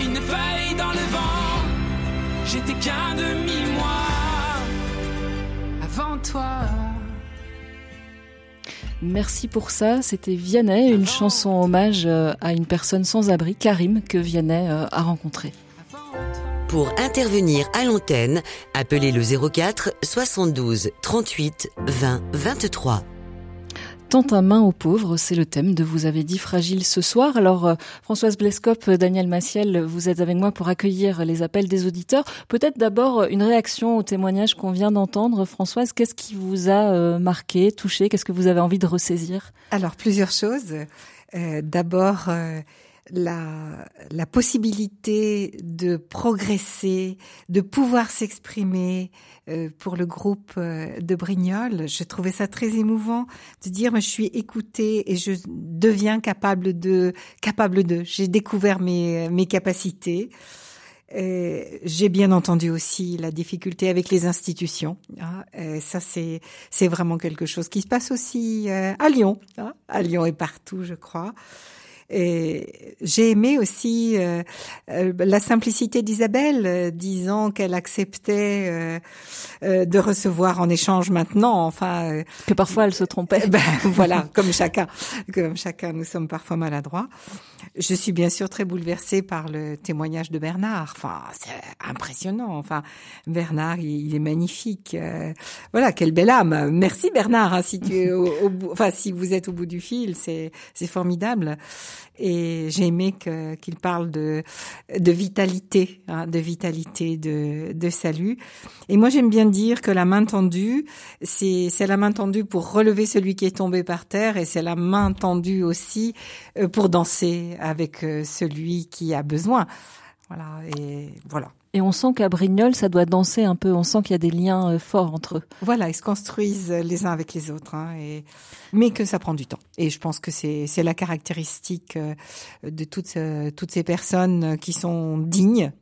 une feuille dans le vent, j'étais qu'un demi-moi. Avant toi.
Merci pour ça. C'était Vianney, une chanson hommage euh, à une personne sans abri, Karim, que Vianney euh, a rencontré.
Pour intervenir à l'antenne, appelez le 04 72 38 20 23.
Un main aux pauvres, c'est le thème de Vous avez dit fragile ce soir. Alors, euh, Françoise Blescop, euh, Daniel Massiel, vous êtes avec moi pour accueillir les appels des auditeurs. Peut-être d'abord euh, une réaction au témoignage qu'on vient d'entendre. Françoise, qu'est-ce qui vous a marqué, touché? Qu'est-ce que vous avez envie de ressaisir?
Alors, plusieurs choses. D'abord, la, la possibilité de progresser, de pouvoir s'exprimer euh, pour le groupe euh, de Brignoles. Je trouvais ça très émouvant de dire, mais je suis écoutée et je deviens capable de, capable de. J'ai découvert mes, mes capacités. Euh, J'ai bien entendu aussi la difficulté avec les institutions. hein. Euh, ça, c'est c'est vraiment quelque chose qui se passe aussi à Lyon, hein. à Lyon et partout, je crois. Et J'ai aimé aussi euh, euh, la simplicité d'Isabelle, euh, disant qu'elle acceptait euh, euh, de recevoir en échange maintenant. Enfin,
Que parfois elle se trompait.
ben, voilà, comme chacun, comme chacun, nous sommes parfois maladroits. Je suis bien sûr très bouleversée par le témoignage de Bernard. Enfin, c'est impressionnant. Enfin, Bernard, il, il est magnifique. Euh, voilà, quelle belle âme. Merci Bernard. hein, si tu, es au, au enfin, si vous êtes au bout du fil, c'est c'est formidable. Et j'ai aimé qu'il parle de de vitalité, hein, de vitalité, de de salut. Et moi, j'aime bien dire que la main tendue, c'est c'est la main tendue pour relever celui qui est tombé par terre, et c'est la main tendue aussi euh, pour danser avec euh, celui qui a besoin. Voilà. Et voilà.
Et on sent qu'à Brignoles, ça doit danser un peu. On sent qu'il y a des liens euh, forts entre eux.
Voilà, ils se construisent les uns avec les autres, hein, et, mais que ça prend du temps. Et je pense que c'est c'est la caractéristique euh, de toutes euh, toutes ces personnes qui sont dignes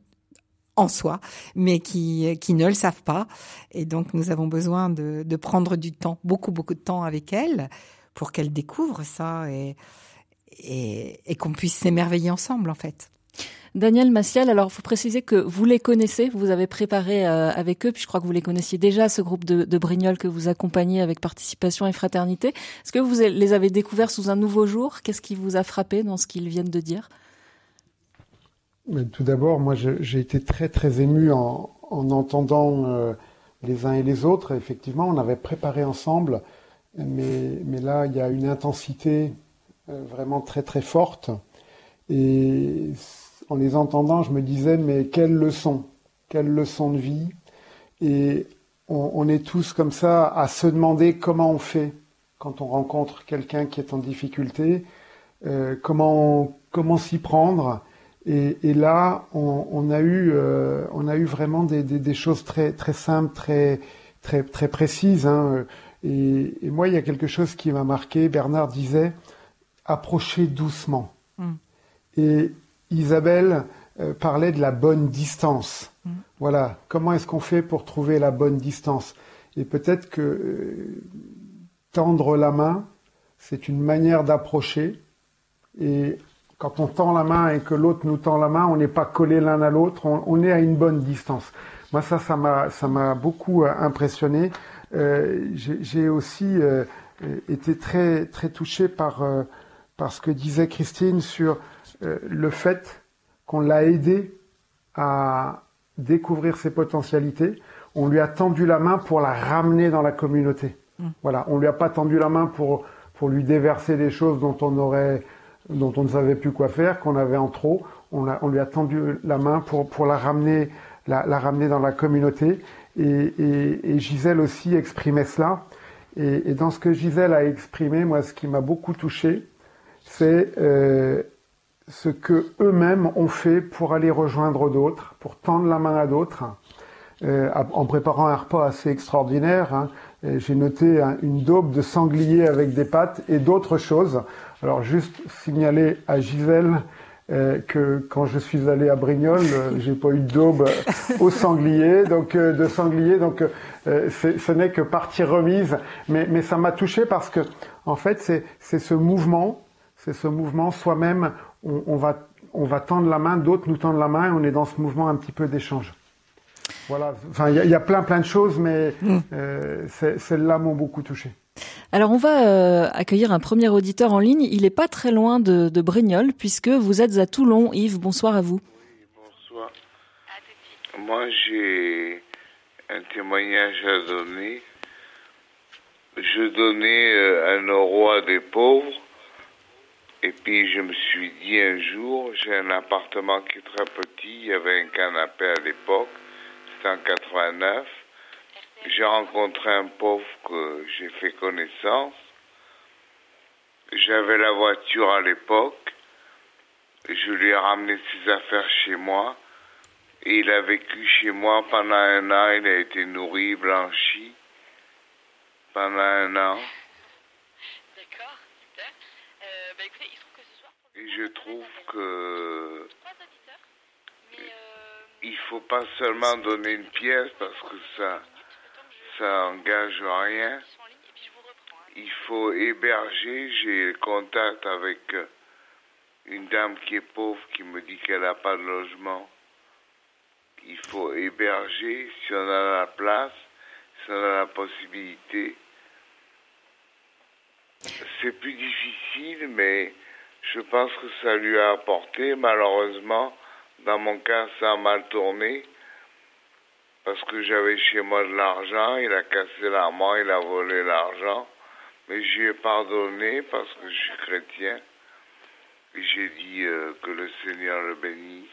en soi, mais qui qui ne le savent pas. Et donc nous avons besoin de de prendre du temps, beaucoup beaucoup de temps avec elles, pour qu'elles découvrent ça et et, et qu'on puisse s'émerveiller ensemble en fait.
Daniel Massiel, alors faut préciser que vous les connaissez, vous avez préparé euh, avec eux, puis je crois que vous les connaissiez déjà, ce groupe de, Brignoles que vous accompagnez avec participation et fraternité. Est-ce que vous les avez découverts sous un nouveau jour? Qu'est-ce qui vous a frappé dans ce qu'ils viennent de dire?
Mais tout d'abord, moi, j'ai été très très ému en, en entendant euh, les uns et les autres. Effectivement, on avait préparé ensemble, mais, mais là, il y a une intensité vraiment très très forte. Et en les entendant, je me disais, mais quelle leçon, quelle leçon de vie. Et on, est tous comme ça à se demander comment on fait quand on rencontre quelqu'un qui est en difficulté, euh, comment, comment s'y prendre. Et, là, on, a eu, euh, on a eu vraiment des, choses très, très simples, très, très, très précises. Hein. Et, moi, il y a quelque chose qui m'a marqué. Bernard disait, approchez doucement. Mm. Et Isabelle euh, parlait de la bonne distance. Mm. Voilà, comment est-ce qu'on fait pour trouver la bonne distance? Et peut-être que euh, tendre la main, c'est une manière d'approcher. Et quand on tend la main et que l'autre nous tend la main, on n'est pas collé l'un à l'autre, on, est à une bonne distance. Moi, ça, ça m'a, ça m'a beaucoup euh, impressionné. j'ai aussi été très, très touché par, par ce que disait Christine sur le fait qu'on l'a aidé à découvrir ses potentialités. On lui a tendu la main pour la ramener dans la communauté. Mm. Voilà, on lui a pas tendu la main pour pour lui déverser des choses dont on aurait dont on ne savait plus quoi faire, qu'on avait en trop. On, a, on lui a tendu la main pour pour la ramener la, la ramener dans la communauté. Et, et, et, Gisèle aussi exprimait cela. Et, et, dans ce que Gisèle a exprimé, moi, ce qui m'a beaucoup touché, c'est euh, ce que eux-mêmes ont fait pour aller rejoindre d'autres, pour tendre la main à d'autres, euh, en préparant un repas assez extraordinaire. Hein. J'ai noté une daube de sanglier avec des pâtes et d'autres choses. Alors juste signaler à Gisèle euh, que quand je suis allé à Brignoles, euh, j'ai pas eu de daube au sanglier, donc de sanglier, donc ce n'est que partie remise. Mais, mais ça m'a touché parce que en fait c'est ce mouvement, c'est ce mouvement soi-même on, va, on va tendre la main, d'autres nous tendent la main et on est dans ce mouvement un petit peu d'échange. Voilà, enfin il y, a plein plein de choses, mais mm. euh, celles-là m'ont beaucoup touché.
Alors on va euh, accueillir un premier auditeur en ligne. Il n'est pas très loin de, de Brignoles puisque vous êtes à Toulon. Yves, bonsoir à vous.
Oui, bonsoir. Moi j'ai un témoignage à donner. Je donnais euh, un euro à des pauvres et puis je me suis dit un jour, j'ai un appartement qui est très petit, il y avait un canapé à l'époque, c'était en 89. J'ai rencontré un pauvre que j'ai fait connaissance. J'avais la voiture à l'époque. Je lui ai ramené ses affaires chez moi. Et il a vécu chez moi pendant un an. Il a été nourri, blanchi pendant un an. Et je trouve que il faut pas seulement donner une pièce parce que ça ça engage rien. Il faut héberger. J'ai contact avec une dame qui est pauvre qui me dit qu'elle n'a pas de logement. Il faut héberger si on a la place, si on a la possibilité. C'est plus difficile, mais je pense que ça lui a apporté. Malheureusement, dans mon cas, ça a mal tourné. Parce que j'avais chez moi de l'argent, il a cassé l'armoire, il a volé l'argent. Mais j'ai ai pardonné parce que je suis chrétien. Et j'ai dit euh, que le Seigneur le bénisse.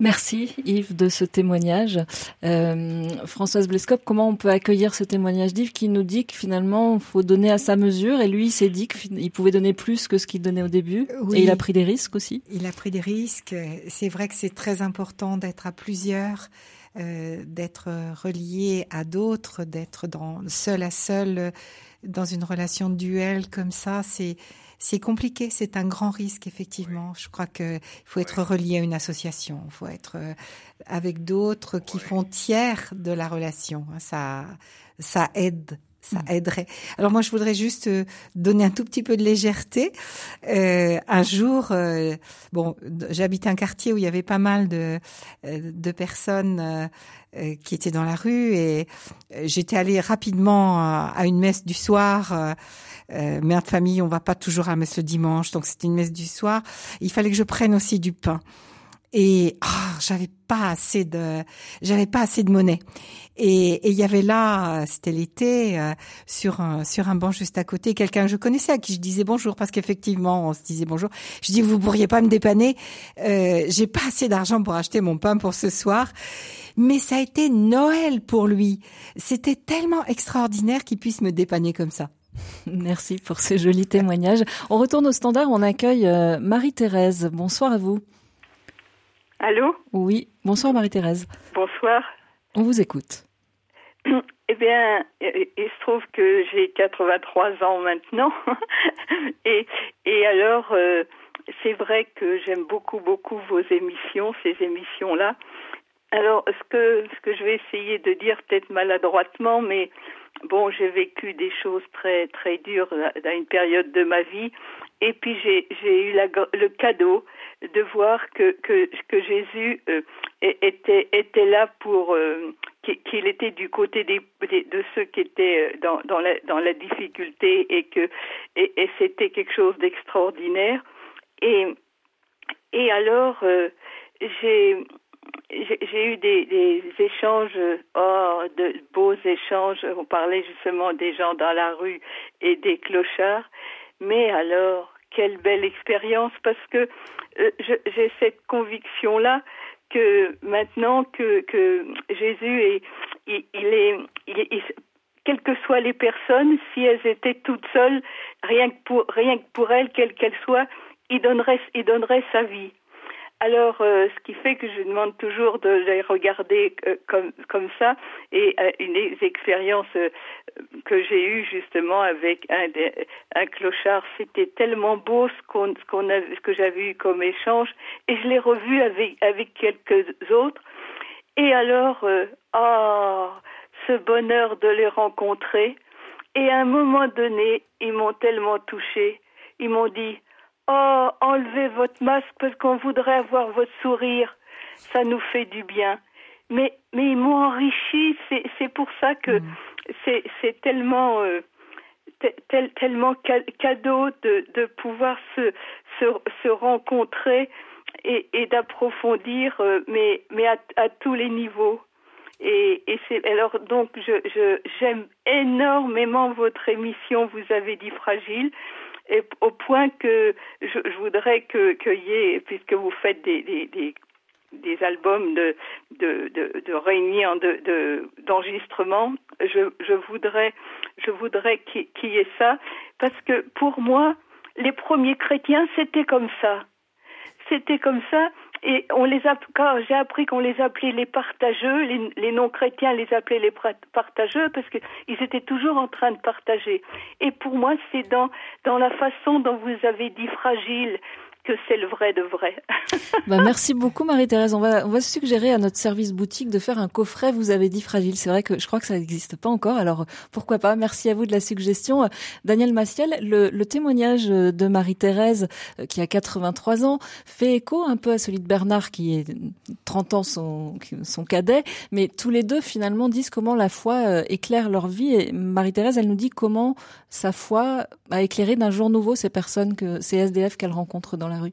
Merci Yves de ce témoignage. Euh, Françoise Blescop, comment on peut accueillir ce témoignage d'Yves qui nous dit que finalement il faut donner à sa mesure et lui il s'est dit qu'il pouvait donner plus que ce qu'il donnait au début et il a pris des risques aussi
Il a pris des risques. C'est vrai que c'est très important d'être à plusieurs. Euh, d'être relié à d'autres, d'être dans seul à seul dans une relation duel comme ça, c'est c'est compliqué, c'est un grand risque effectivement. Je crois qu'il faut être relié à une association, il faut être euh, avec d'autres qui font tiers de la relation. Ça, ça aide ça mm. aiderait. Alors moi, je voudrais juste euh, donner un tout petit peu de légèreté. Euh, un jour, euh, bon, j'habitais un quartier où il y avait pas mal de, de personnes qui étaient dans la rue et j'étais allée rapidement à une messe du soir euh, mère de famille, on va pas toujours à la messe le dimanche, donc c'était une messe du soir. Il fallait que je prenne aussi du pain. Et oh, j'avais pas assez de j'avais pas assez de monnaie et il y avait là c'était l'été euh, sur un sur un banc juste à côté quelqu'un que je connaissais à qui je disais bonjour parce qu'effectivement on se disait bonjour je dis vous pourriez pas me dépanner? Euh, j'ai pas assez d'argent pour acheter mon pain pour ce soir mais ça a été Noël pour lui c'était tellement extraordinaire qu'il puisse me dépanner comme ça
Merci pour ce joli témoignage. On retourne au standard, on accueille euh, Marie-Thérèse. Bonsoir à vous.
Allô
Oui, bonsoir Marie-Thérèse.
Bonsoir.
On vous écoute.
Eh bien, il se trouve que j'ai 83 ans maintenant. et, et alors, euh, c'est vrai que j'aime beaucoup, beaucoup vos émissions, ces émissions-là. Alors, ce que, ce que je vais essayer de dire, peut-être maladroitement, mais bon, j'ai vécu des choses très, très dures dans une période de ma vie. Et puis, j'ai, eu la, le cadeau de voir que, Jésus euh, était, là pour, euh, qu'il était du côté des, de ceux qui étaient euh, dans, la, dans la difficulté et que c'était quelque chose d'extraordinaire. Et, et alors, j'ai j'ai eu des, des, échanges, oh, de beaux échanges. On parlait justement des gens dans la rue et des clochards. Mais alors, quelle belle expérience parce que euh, j'ai cette conviction là que maintenant que, Jésus est, il, est, quelles que soient les personnes, si elles étaient toutes seules, rien que pour, rien que pour elles, quelles qu'elles soient, il donnerait sa vie. Alors, euh, ce qui fait que je demande toujours de les regarder euh, comme, comme ça. Et euh, une des expériences que j'ai eues justement avec un, un clochard, c'était tellement beau ce, qu'on, a, ce que j'avais eu comme échange. Et je l'ai revu avec, quelques autres. Et alors, ah, ce bonheur de les rencontrer. Et à un moment donné, ils m'ont tellement touché. Ils m'ont dit, Oh, enlevez votre masque parce qu'on voudrait avoir votre sourire. Ça nous fait du bien. Mais, mais ils m'ont enrichi. C'est, c'est pour ça que mm. c'est, c'est tellement, euh, tellement cadeau de, de pouvoir se, se, se rencontrer et, et d'approfondir, euh, mais, mais à, à, tous les niveaux. Et, et c'est alors donc je, je j'aime énormément votre émission. Vous avez dit fragile et au point que je, je voudrais que qu'il y ait, puisque vous faites des, des, des albums de de de, de réunions de d'enregistrement je je voudrais je voudrais qu'il y ait ça parce que pour moi les premiers chrétiens c'était comme ça. C'était comme ça et on les a, quand j'ai appris qu'on les appelait les partageux, les, non-chrétiens les appelaient les partageux parce qu'ils étaient toujours en train de partager. Et pour moi, c'est dans, dans la façon dont vous avez dit fragile, que c'est le vrai de vrai.
bah, merci beaucoup Marie-Thérèse. On va, on va suggérer à notre service boutique de faire un coffret, vous avez dit fragile. C'est vrai que je crois que ça n'existe pas encore, alors pourquoi pas? Merci à vous de la suggestion. Daniel Maciel, le, le témoignage de Marie-Thérèse, euh, qui a 83 ans, fait écho un peu à celui de Bernard, qui est 30 ans son, son cadet, mais tous les deux finalement disent comment la foi euh, éclaire leur vie. Et Marie-Thérèse, elle nous dit comment sa foi a éclairé d'un jour nouveau ces personnes, que, ces SDF qu'elle rencontre dans la rue.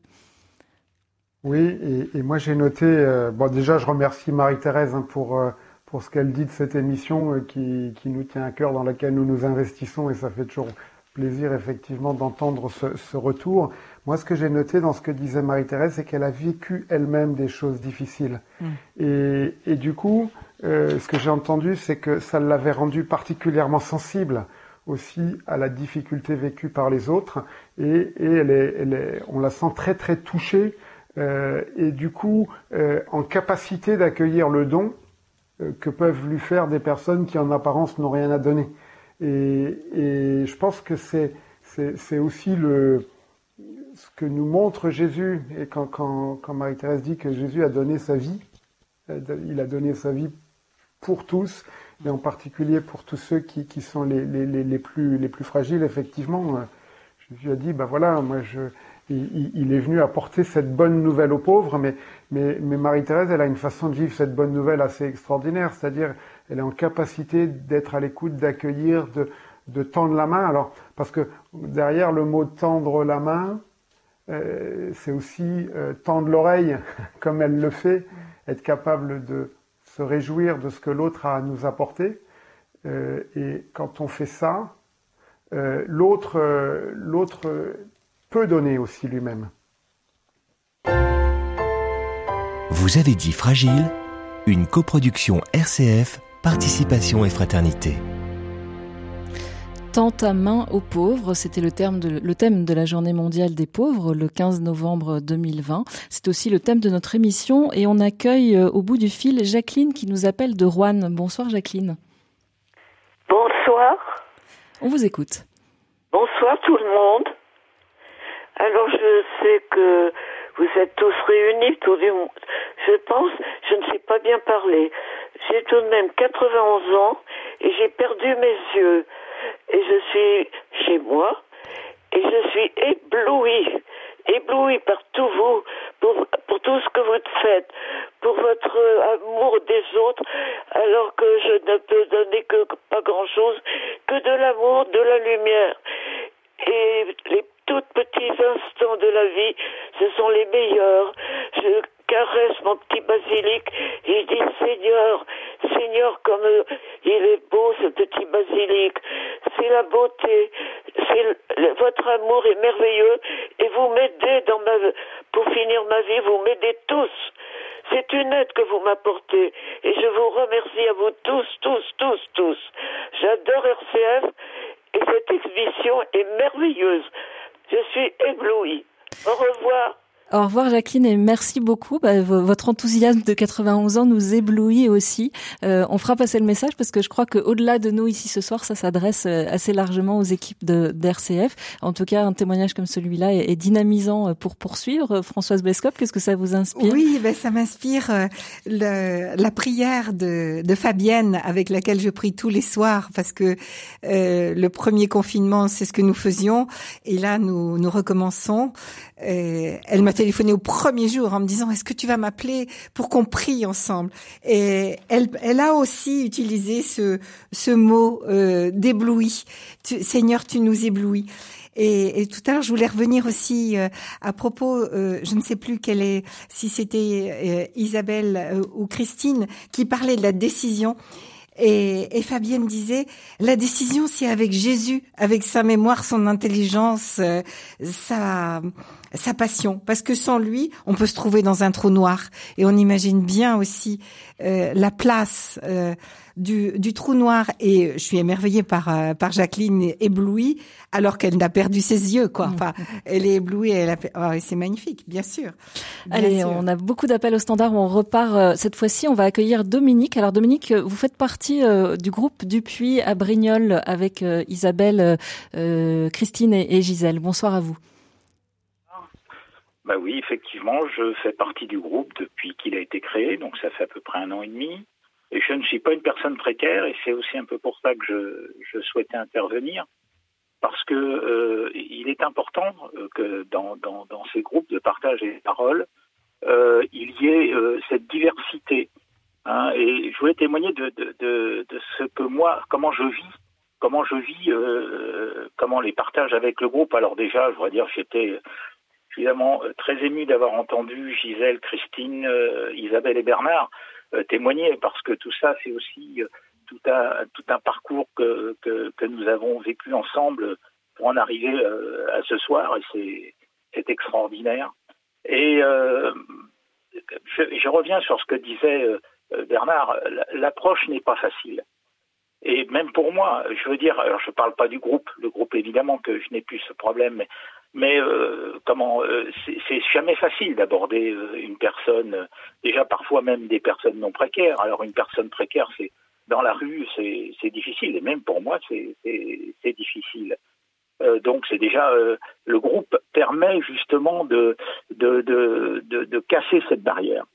Oui, et, moi j'ai noté, euh, bon déjà je remercie Marie-Thérèse hein, pour, euh, pour ce qu'elle dit de cette émission euh, qui, qui, nous tient à cœur, dans laquelle nous nous investissons et ça fait toujours plaisir effectivement d'entendre ce, ce, retour. Moi ce que j'ai noté dans ce que disait Marie-Thérèse, c'est qu'elle a vécu elle-même des choses difficiles. Mm. Et, et, du coup, ce que j'ai entendu, c'est que ça l'avait rendue particulièrement sensible aussi à la difficulté vécue par les autres et, on la sent très très touchée euh, et du coup euh, en capacité d'accueillir le don euh, que peuvent lui faire des personnes qui en apparence n'ont rien à donner. Et, je pense que c'est, aussi ce que nous montre Jésus. Et quand Marie-Thérèse dit que Jésus a donné sa vie, il a donné sa vie pour tous, et en particulier pour tous ceux qui, sont les, plus, les plus fragiles, effectivement. Euh, Jésus a dit, ben voilà, moi il, est venu apporter cette bonne nouvelle aux pauvres, mais, Marie-Thérèse, elle a une façon de vivre cette bonne nouvelle assez extraordinaire, c'est-à-dire elle est en capacité d'être à l'écoute, d'accueillir, de, de tendre la main. Alors, parce que derrière le mot tendre la main, c'est aussi tendre l'oreille comme elle le fait, être capable de se réjouir de ce que l'autre a à nous apporter. et quand on fait ça, l'autre, l'autre peut donner aussi lui-même.
Vous avez dit Fragile, une coproduction RCF, Participation et Fraternité.
Tant à main aux pauvres, c'était le, terme de, le thème de la journée mondiale des pauvres le 15 novembre 2020. C'est aussi le thème de notre émission et on accueille euh, au bout du fil Jacqueline qui nous appelle de Rouen. Bonsoir Jacqueline.
Bonsoir.
On vous écoute.
Bonsoir tout le monde. Alors je sais que vous êtes tous réunis autour du monde. Je pense, je ne sais pas bien parler. J'ai tout de même 91 ans et j'ai perdu mes yeux. Et je suis chez moi et je suis éblouie, éblouie par tout vous, pour, pour tout ce que vous faites, pour votre amour des autres, alors que je ne peux donner que pas grand chose, que de l'amour, de la lumière. Et les tout petits instants de la vie, ce sont les meilleurs. Je caresse mon petit basilic et je dis Seigneur, Seigneur, comme il est beau ce petit basilic. C'est la beauté, c'est votre amour est merveilleux et vous m'aidez dans ma pour finir ma vie, vous m'aidez tous. C'est une aide que vous m'apportez et je vous remercie à vous tous, tous, tous, tous. J'adore RCF et cette exhibition est merveilleuse. Je suis éblouie. Au revoir.
Au revoir Jacqueline et merci beaucoup. Bah, votre enthousiasme de 91 ans nous éblouit aussi. Euh, on fera passer le message parce que je crois qu'au-delà de nous ici ce soir, ça s'adresse euh, assez largement aux équipes de d'RCF. En tout cas, un témoignage comme celui-là est, dynamisant euh, pour poursuivre. Françoise Bescop, qu'est-ce que ça vous inspire?
Oui, ben, ça m'inspire la prière de, de, Fabienne avec laquelle je prie tous les soirs parce que le premier confinement, c'est ce que nous faisions et là, nous, nous recommençons. Elle m'a téléphoné au premier jour en me disant est-ce que tu vas m'appeler pour qu'on prie ensemble? Et elle, elle a aussi utilisé ce ce mot euh, d'ébloui. Seigneur tu nous éblouis. Et, et, tout à l'heure, je voulais revenir aussi euh, à propos, euh, je ne sais plus quelle est, si c'était euh, Isabelle ou Christine qui parlait de la décision. Et, et, Fabienne disait, la décision, c'est avec Jésus, avec sa mémoire, son intelligence, sa, sa passion, parce que sans lui, on peut se trouver dans un trou noir. Et on imagine bien aussi euh, la place euh, du, du, trou noir. Et je suis émerveillée par, euh, par Jacqueline, éblouie, alors qu'elle n'a perdu ses yeux. Quoi. Enfin, elle est éblouie. Elle a... oh, c'est magnifique, bien sûr.
Allez, on a beaucoup d'appels au standard. On repart cette fois-ci. On va accueillir Dominique. Alors Dominique, vous faites partie du groupe Dupuis à Brignoles avec Isabelle, Christine et, et Gisèle. Bonsoir à vous.
Bah oui, effectivement, je fais partie du groupe depuis qu'il a été créé, donc ça fait à peu près un an et demi. Et je ne suis pas une personne précaire, et c'est aussi un peu pour ça que je, je souhaitais intervenir, parce que euh, il est important euh, que dans, dans, ces groupes de partage et de parole, euh, il y ait cette diversité. Hein, et je voulais témoigner de, de, de, ce que moi, comment je vis, comment je vis, comment les partages avec le groupe. Alors déjà, je voudrais dire, j'étais évidemment euh, très ému d'avoir entendu Gisèle, Christine, euh, Isabelle et Bernard euh, témoigner parce que tout ça, c'est aussi tout un, parcours que, nous avons vécu ensemble pour en arriver à ce soir et c'est extraordinaire. Et je, je, reviens sur ce que disait Bernard, l'approche n'est pas facile. Et même pour moi, je veux dire, alors je ne parle pas du groupe, le groupe évidemment que je n'ai plus ce problème, mais mais euh, comment euh, c'est jamais facile d'aborder euh, une personne déjà parfois même des personnes non précaires. Alors une personne précaire c'est dans la rue c'est difficile. Et même pour moi c'est difficile. Euh, donc c'est déjà le groupe permet justement de de, de de, de casser cette barrière.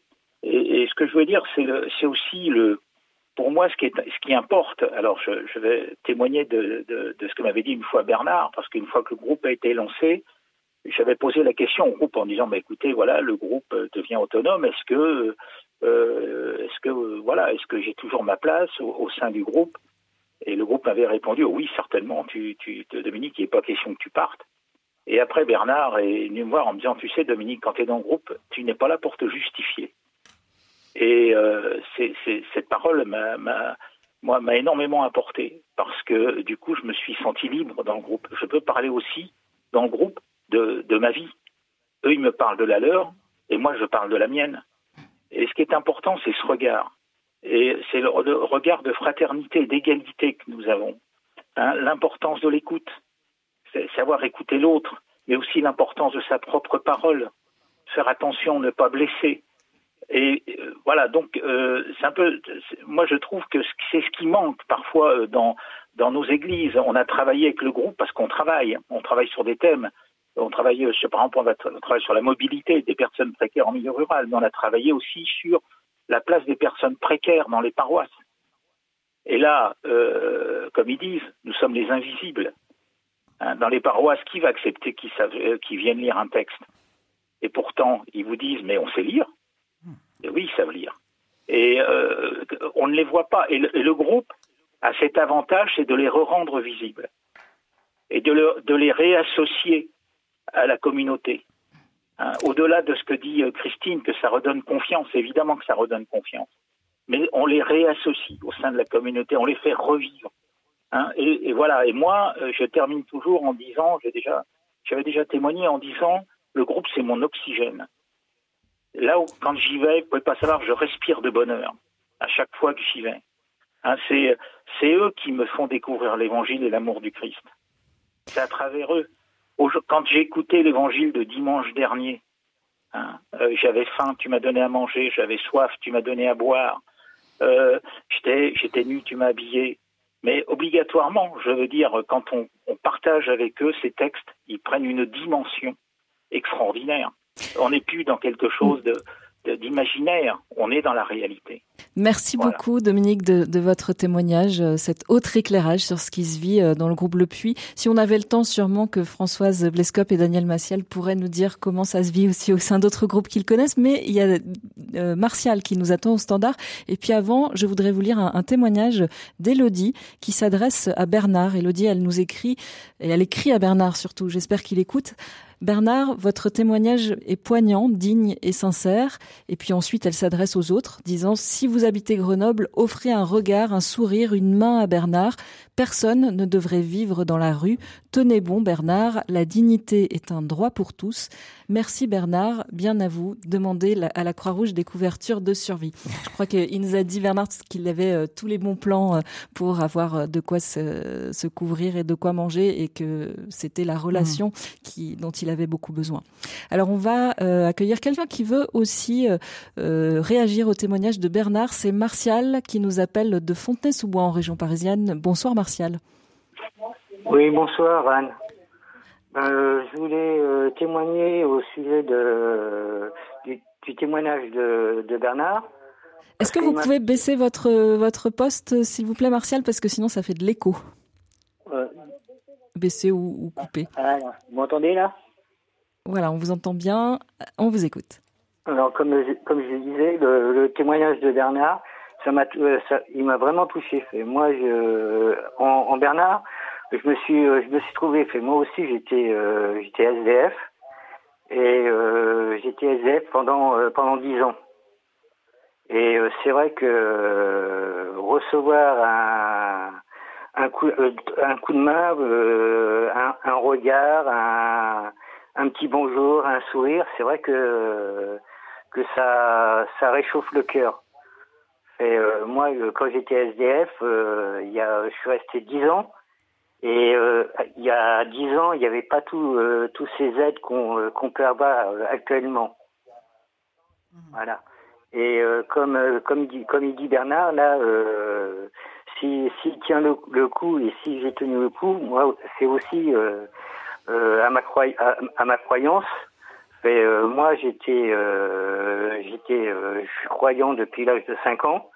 Et, et, ce que je veux dire c'est aussi le pour moi, ce qui, importe, alors je, vais témoigner de, ce que m'avait dit une fois Bernard, parce qu'une fois que le groupe a été lancé, j'avais posé la question au groupe en disant, bah, écoutez, voilà, le groupe devient autonome, est-ce que, euh, est-ce que, voilà, est-ce que j'ai toujours ma place au, sein du groupe? Et le groupe m'avait répondu, oui, certainement, tu, tu, Dominique, il n'est pas question que tu partes. Et après, Bernard est venu me voir en me disant, tu sais, Dominique, quand tu es dans le groupe, tu n'es pas là pour te justifier. Et euh, cette parole m'a, moi, m'a énormément apporté parce que du coup, je me suis senti libre dans le groupe. Je peux parler aussi dans le groupe de, de ma vie. Eux, ils me parlent de la leur et moi, je parle de la mienne. Et ce qui est important, c'est ce regard. Et c'est le, regard de fraternité, d'égalité que nous avons. Hein, l'importance de l'écoute, savoir écouter l'autre, mais aussi l'importance de sa propre parole, faire attention, ne pas blesser. Et euh, voilà, donc euh, c'est un peu. Moi, je trouve que c'est ce qui manque parfois euh, dans dans nos églises. On a travaillé avec le groupe parce qu'on travaille, on travaille sur des thèmes. On travaille, euh, par exemple, on va tra- on travaille sur la mobilité des personnes précaires en milieu rural, mais on a travaillé aussi sur la place des personnes précaires dans les paroisses. Et là, euh, comme ils disent, nous sommes les invisibles. Hein, dans les paroisses, qui va accepter qu'ils euh, qu'ils viennent lire un texte? Et pourtant, ils vous disent, mais on sait lire. Et oui, ils savent lire. Et euh, on ne les voit pas. Et le, groupe a cet avantage, c'est de les re-rendre visibles et de les réassocier à la communauté. Hein, Au-delà de ce que dit euh, Christine, que ça redonne confiance, évidemment que ça redonne confiance. Mais on les réassocie au sein de la communauté, on les fait revivre. Hein, et, et voilà. Et moi, euh, je termine toujours en disant, j'ai déjà, j'avais déjà témoigné en disant, le groupe c'est mon oxygène. Là où, quand j'y vais, vous pouvez pas savoir, je respire de bonheur à chaque fois que j'y vais. Hein, c'est, eux qui me font découvrir l'évangile et l'amour du Christ. C'est à travers eux. Quand j'ai écouté l'évangile de dimanche dernier, hein, euh, j'avais faim, tu m'as donné à manger, j'avais soif, tu m'as donné à boire, euh, j'étais, nu, tu m'as habillé. Mais obligatoirement, je veux dire, quand on partage avec eux ces textes, ils prennent une dimension extraordinaire. On n'est plus dans quelque chose de, d'imaginaire, on est dans la réalité.
Merci beaucoup Dominique de, de votre témoignage, euh, cet autre éclairage sur ce qui se vit euh, dans le groupe Le Puy. Si on avait le temps, sûrement que Françoise Blescop et Daniel Massial pourraient nous dire comment ça se vit aussi au sein d'autres groupes qu'ils connaissent. Mais il y a euh, Martial qui nous attend au standard. Et puis avant, je voudrais vous lire un, un témoignage d'Elodie qui s'adresse à Bernard. Elodie, elle nous écrit, et elle écrit à Bernard surtout, j'espère qu'il écoute. Bernard, votre témoignage est poignant, digne et sincère. Et puis ensuite, elle s'adresse aux autres, disant si vous habitez Grenoble, offrez un regard, un sourire, une main à Bernard. Personne ne devrait vivre dans la rue. Tenez bon, Bernard. La dignité est un droit pour tous. Merci Bernard. Bien à vous. Demandez à la Croix-Rouge des couvertures de survie. Je crois qu'il nous a dit Bernard qu'il avait euh, tous les bons plans euh, pour avoir euh, de quoi se, se couvrir et de quoi manger et que c'était la relation qui, dont il avait beaucoup besoin. Alors on va euh, accueillir quelqu'un qui veut aussi euh, euh, réagir au témoignage de Bernard. C'est Martial qui nous appelle de Fontenay-sous-Bois en région parisienne. Bonsoir Martial.
Oui, bonsoir Anne. Euh, je voulais témoigner au sujet de, du, du témoignage de, de Bernard.
Est-ce que vous pouvez baisser votre, votre poste, s'il vous plaît, Martial, parce que sinon ça fait de l'écho. Baisser ou, ou couper.
alors, vous m'entendez là?
Voilà, on vous entend bien, on vous écoute.
Alors, comme, comme je disais, le, le témoignage de Bernard, ça m'a, euh, ça- il m'a vraiment touché. Fait. Moi, je, en, en Bernard, je me suis, euh, je me suis trouvé. Fait. Moi aussi, j'étais, euh, j'étais SDF et euh, j'étais SDF pendant euh, pendant dix ans. Et euh, c'est vrai que euh, recevoir un, un, coup, euh, un coup de main, euh, un, un regard, un, un petit bonjour, un sourire, c'est vrai que, que ça, ça réchauffe le cœur. Et euh, moi, euh, quand j'étais SDF, euh, il y a, je suis resté dix ans. Et euh, il y a dix ans, il n'y avait pas tout, tous ces aides qu'on qu'on peut avoir actuellement. Voilà. Et comme comme dit comme il dit Bernard là, euh, si s'il tient le, le coup et si j'ai tenu le coup, moi c'est aussi à ma à, à ma croyance. Et, euh, moi j'étais euh, j'étais euh, je suis croyant depuis l'âge de 5 ans,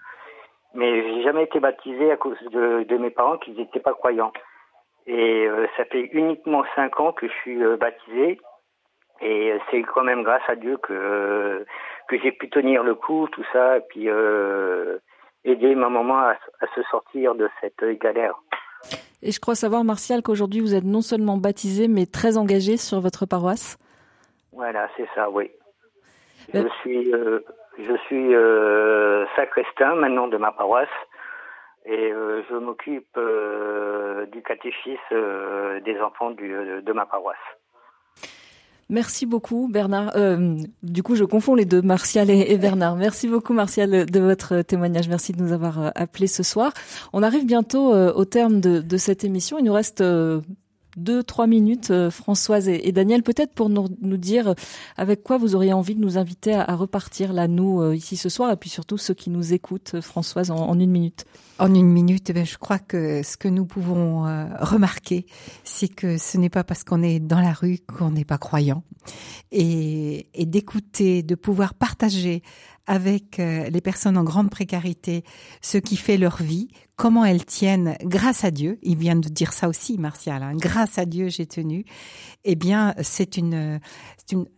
mais j'ai jamais été baptisé à cause de, de mes parents qui n'étaient pas croyants. Et euh, ça fait uniquement 5 ans que je suis euh, baptisé. Et euh, c'est quand même grâce à Dieu que euh, que j'ai pu tenir le coup, tout ça, et puis euh, aider ma maman à, à se sortir de cette galère.
Et je crois savoir, Martial, qu'aujourd'hui vous êtes non seulement baptisé, mais très engagé sur votre paroisse.
Voilà, c'est ça, oui. Je suis, euh, je suis euh, sacristain maintenant de ma paroisse et euh, je m'occupe du catéchisme des enfants de ma paroisse.
Merci beaucoup, Bernard. Euh, du coup, je confonds les deux, Martial et, Bernard. Merci beaucoup, Martial, de votre témoignage. Merci de nous avoir euh, appelés ce soir. On arrive bientôt euh, au terme de, de, cette émission. Il nous reste deux, trois minutes, euh, Françoise et, Daniel, peut-être pour nous, dire avec quoi vous auriez envie de nous inviter à, repartir là, nous, euh, ici ce soir, et puis surtout ceux qui nous écoutent, euh, Françoise, en, une minute.
En une minute, eh je crois que ce que nous pouvons remarquer, c'est que ce n'est pas parce qu'on est dans la rue qu'on n'est pas croyant, et d'écouter, de pouvoir partager avec les personnes en grande précarité ce qui fait leur vie, comment elles tiennent grâce à Dieu. Il vient de dire ça aussi, Martial. Hein, grâce à Dieu, j'ai tenu. Eh bien, c'est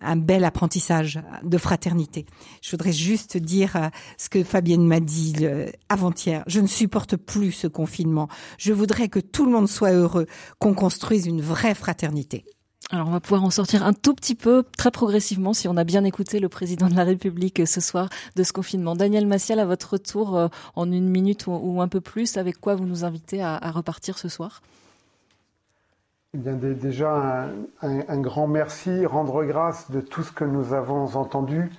un bel apprentissage de fraternité. Je voudrais juste dire euh, ce que Fabienne m'a dit avant-hier. Je ne supporte plus ce confinement. Je voudrais que tout le monde soit heureux, qu'on construise une vraie fraternité.
Alors on va pouvoir en sortir un tout petit peu, très progressivement, si on a bien écouté le président de la République euh, ce soir de ce confinement. Daniel Massial, à votre tour, euh, en une minute ou, un peu plus, avec quoi vous nous invitez à, repartir ce soir?
Eh bien, déjà, un, grand merci, rendre grâce de tout ce que nous avons entendu,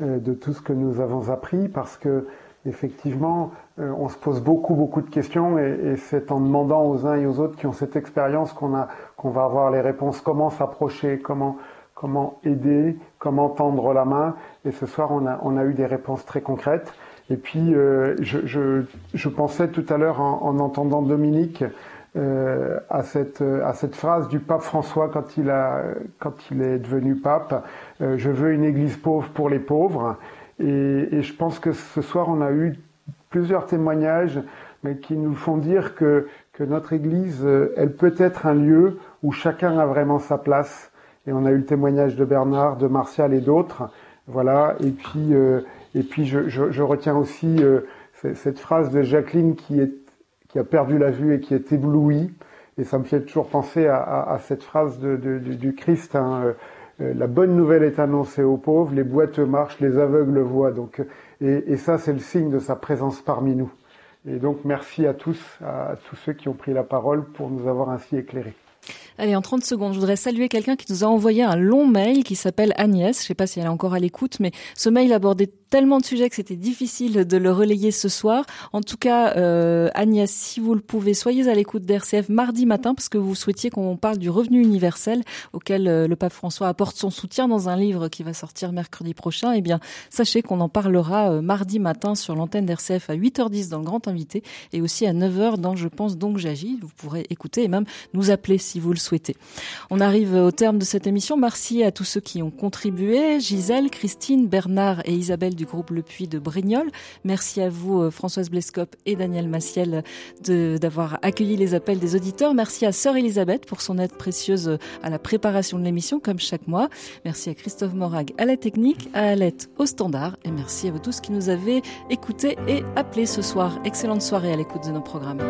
euh, de tout ce que nous avons appris, parce que effectivement, on se pose beaucoup, beaucoup de questions et, c'est en demandant aux uns et aux autres qui ont cette expérience qu'on a, qu'on va avoir les réponses. Comment s'approcher, comment, comment aider, comment tendre la main. Et ce soir, on a, on a eu des réponses très concrètes. Et puis, euh, je, je, je, pensais tout à l'heure en, en, entendant Dominique euh, à, cette, à cette phrase du pape François quand il, a, quand il est devenu pape. Euh, je veux une église pauvre pour les pauvres. Et, je pense que ce soir, on a eu plusieurs témoignages mais qui nous font dire que, notre Église, euh, elle peut être un lieu où chacun a vraiment sa place. Et on a eu le témoignage de Bernard, de Martial et d'autres. Voilà. Et puis, euh, et puis je, retiens aussi euh, cette phrase de Jacqueline qui, a perdu la vue et qui est éblouie. Et ça me fait toujours penser à, cette phrase du Christ. Hein, la bonne nouvelle est annoncée aux pauvres, les boiteux marchent, les aveugles voient. Donc, et, et ça, c'est le signe de sa présence parmi nous. Et donc, merci à tous, à tous ceux qui ont pris la parole pour nous avoir ainsi éclairés.
Allez, en 30 secondes, je voudrais saluer quelqu'un qui nous a envoyé un long mail qui s'appelle Agnès. Je ne sais pas si elle est encore à l'écoute, mais ce mail abordait tellement de sujets que c'était difficile de le relayer ce soir. En tout cas, euh, Agnès, si vous le pouvez, soyez à l'écoute d'RCF mardi matin parce que vous souhaitiez qu'on parle du revenu universel auquel euh, le pape François apporte son soutien dans un livre qui va sortir mercredi prochain. Eh bien, sachez qu'on en parlera euh, mardi matin sur l'antenne d'RCF à 8h10 dans Grand Invité et aussi à 9h dans Je pense donc j'agis. Vous pourrez écouter et même nous appeler si vous le souhaitez. On arrive au terme de cette émission. Merci à tous ceux qui ont contribué. Gisèle, Christine, Bernard et Isabelle du groupe Le Puy de Brignoles. Merci à vous, euh, Françoise Blescop et Daniel Massiel, d'avoir accueilli les appels des auditeurs. Merci à Sœur Elisabeth pour son aide précieuse à la préparation de l'émission, comme chaque mois. Merci à Christophe Morag à la technique, à Alette au standard. Et merci à vous tous qui nous avez écoutés et appelés ce soir. Excellente soirée à l'écoute de nos programmes.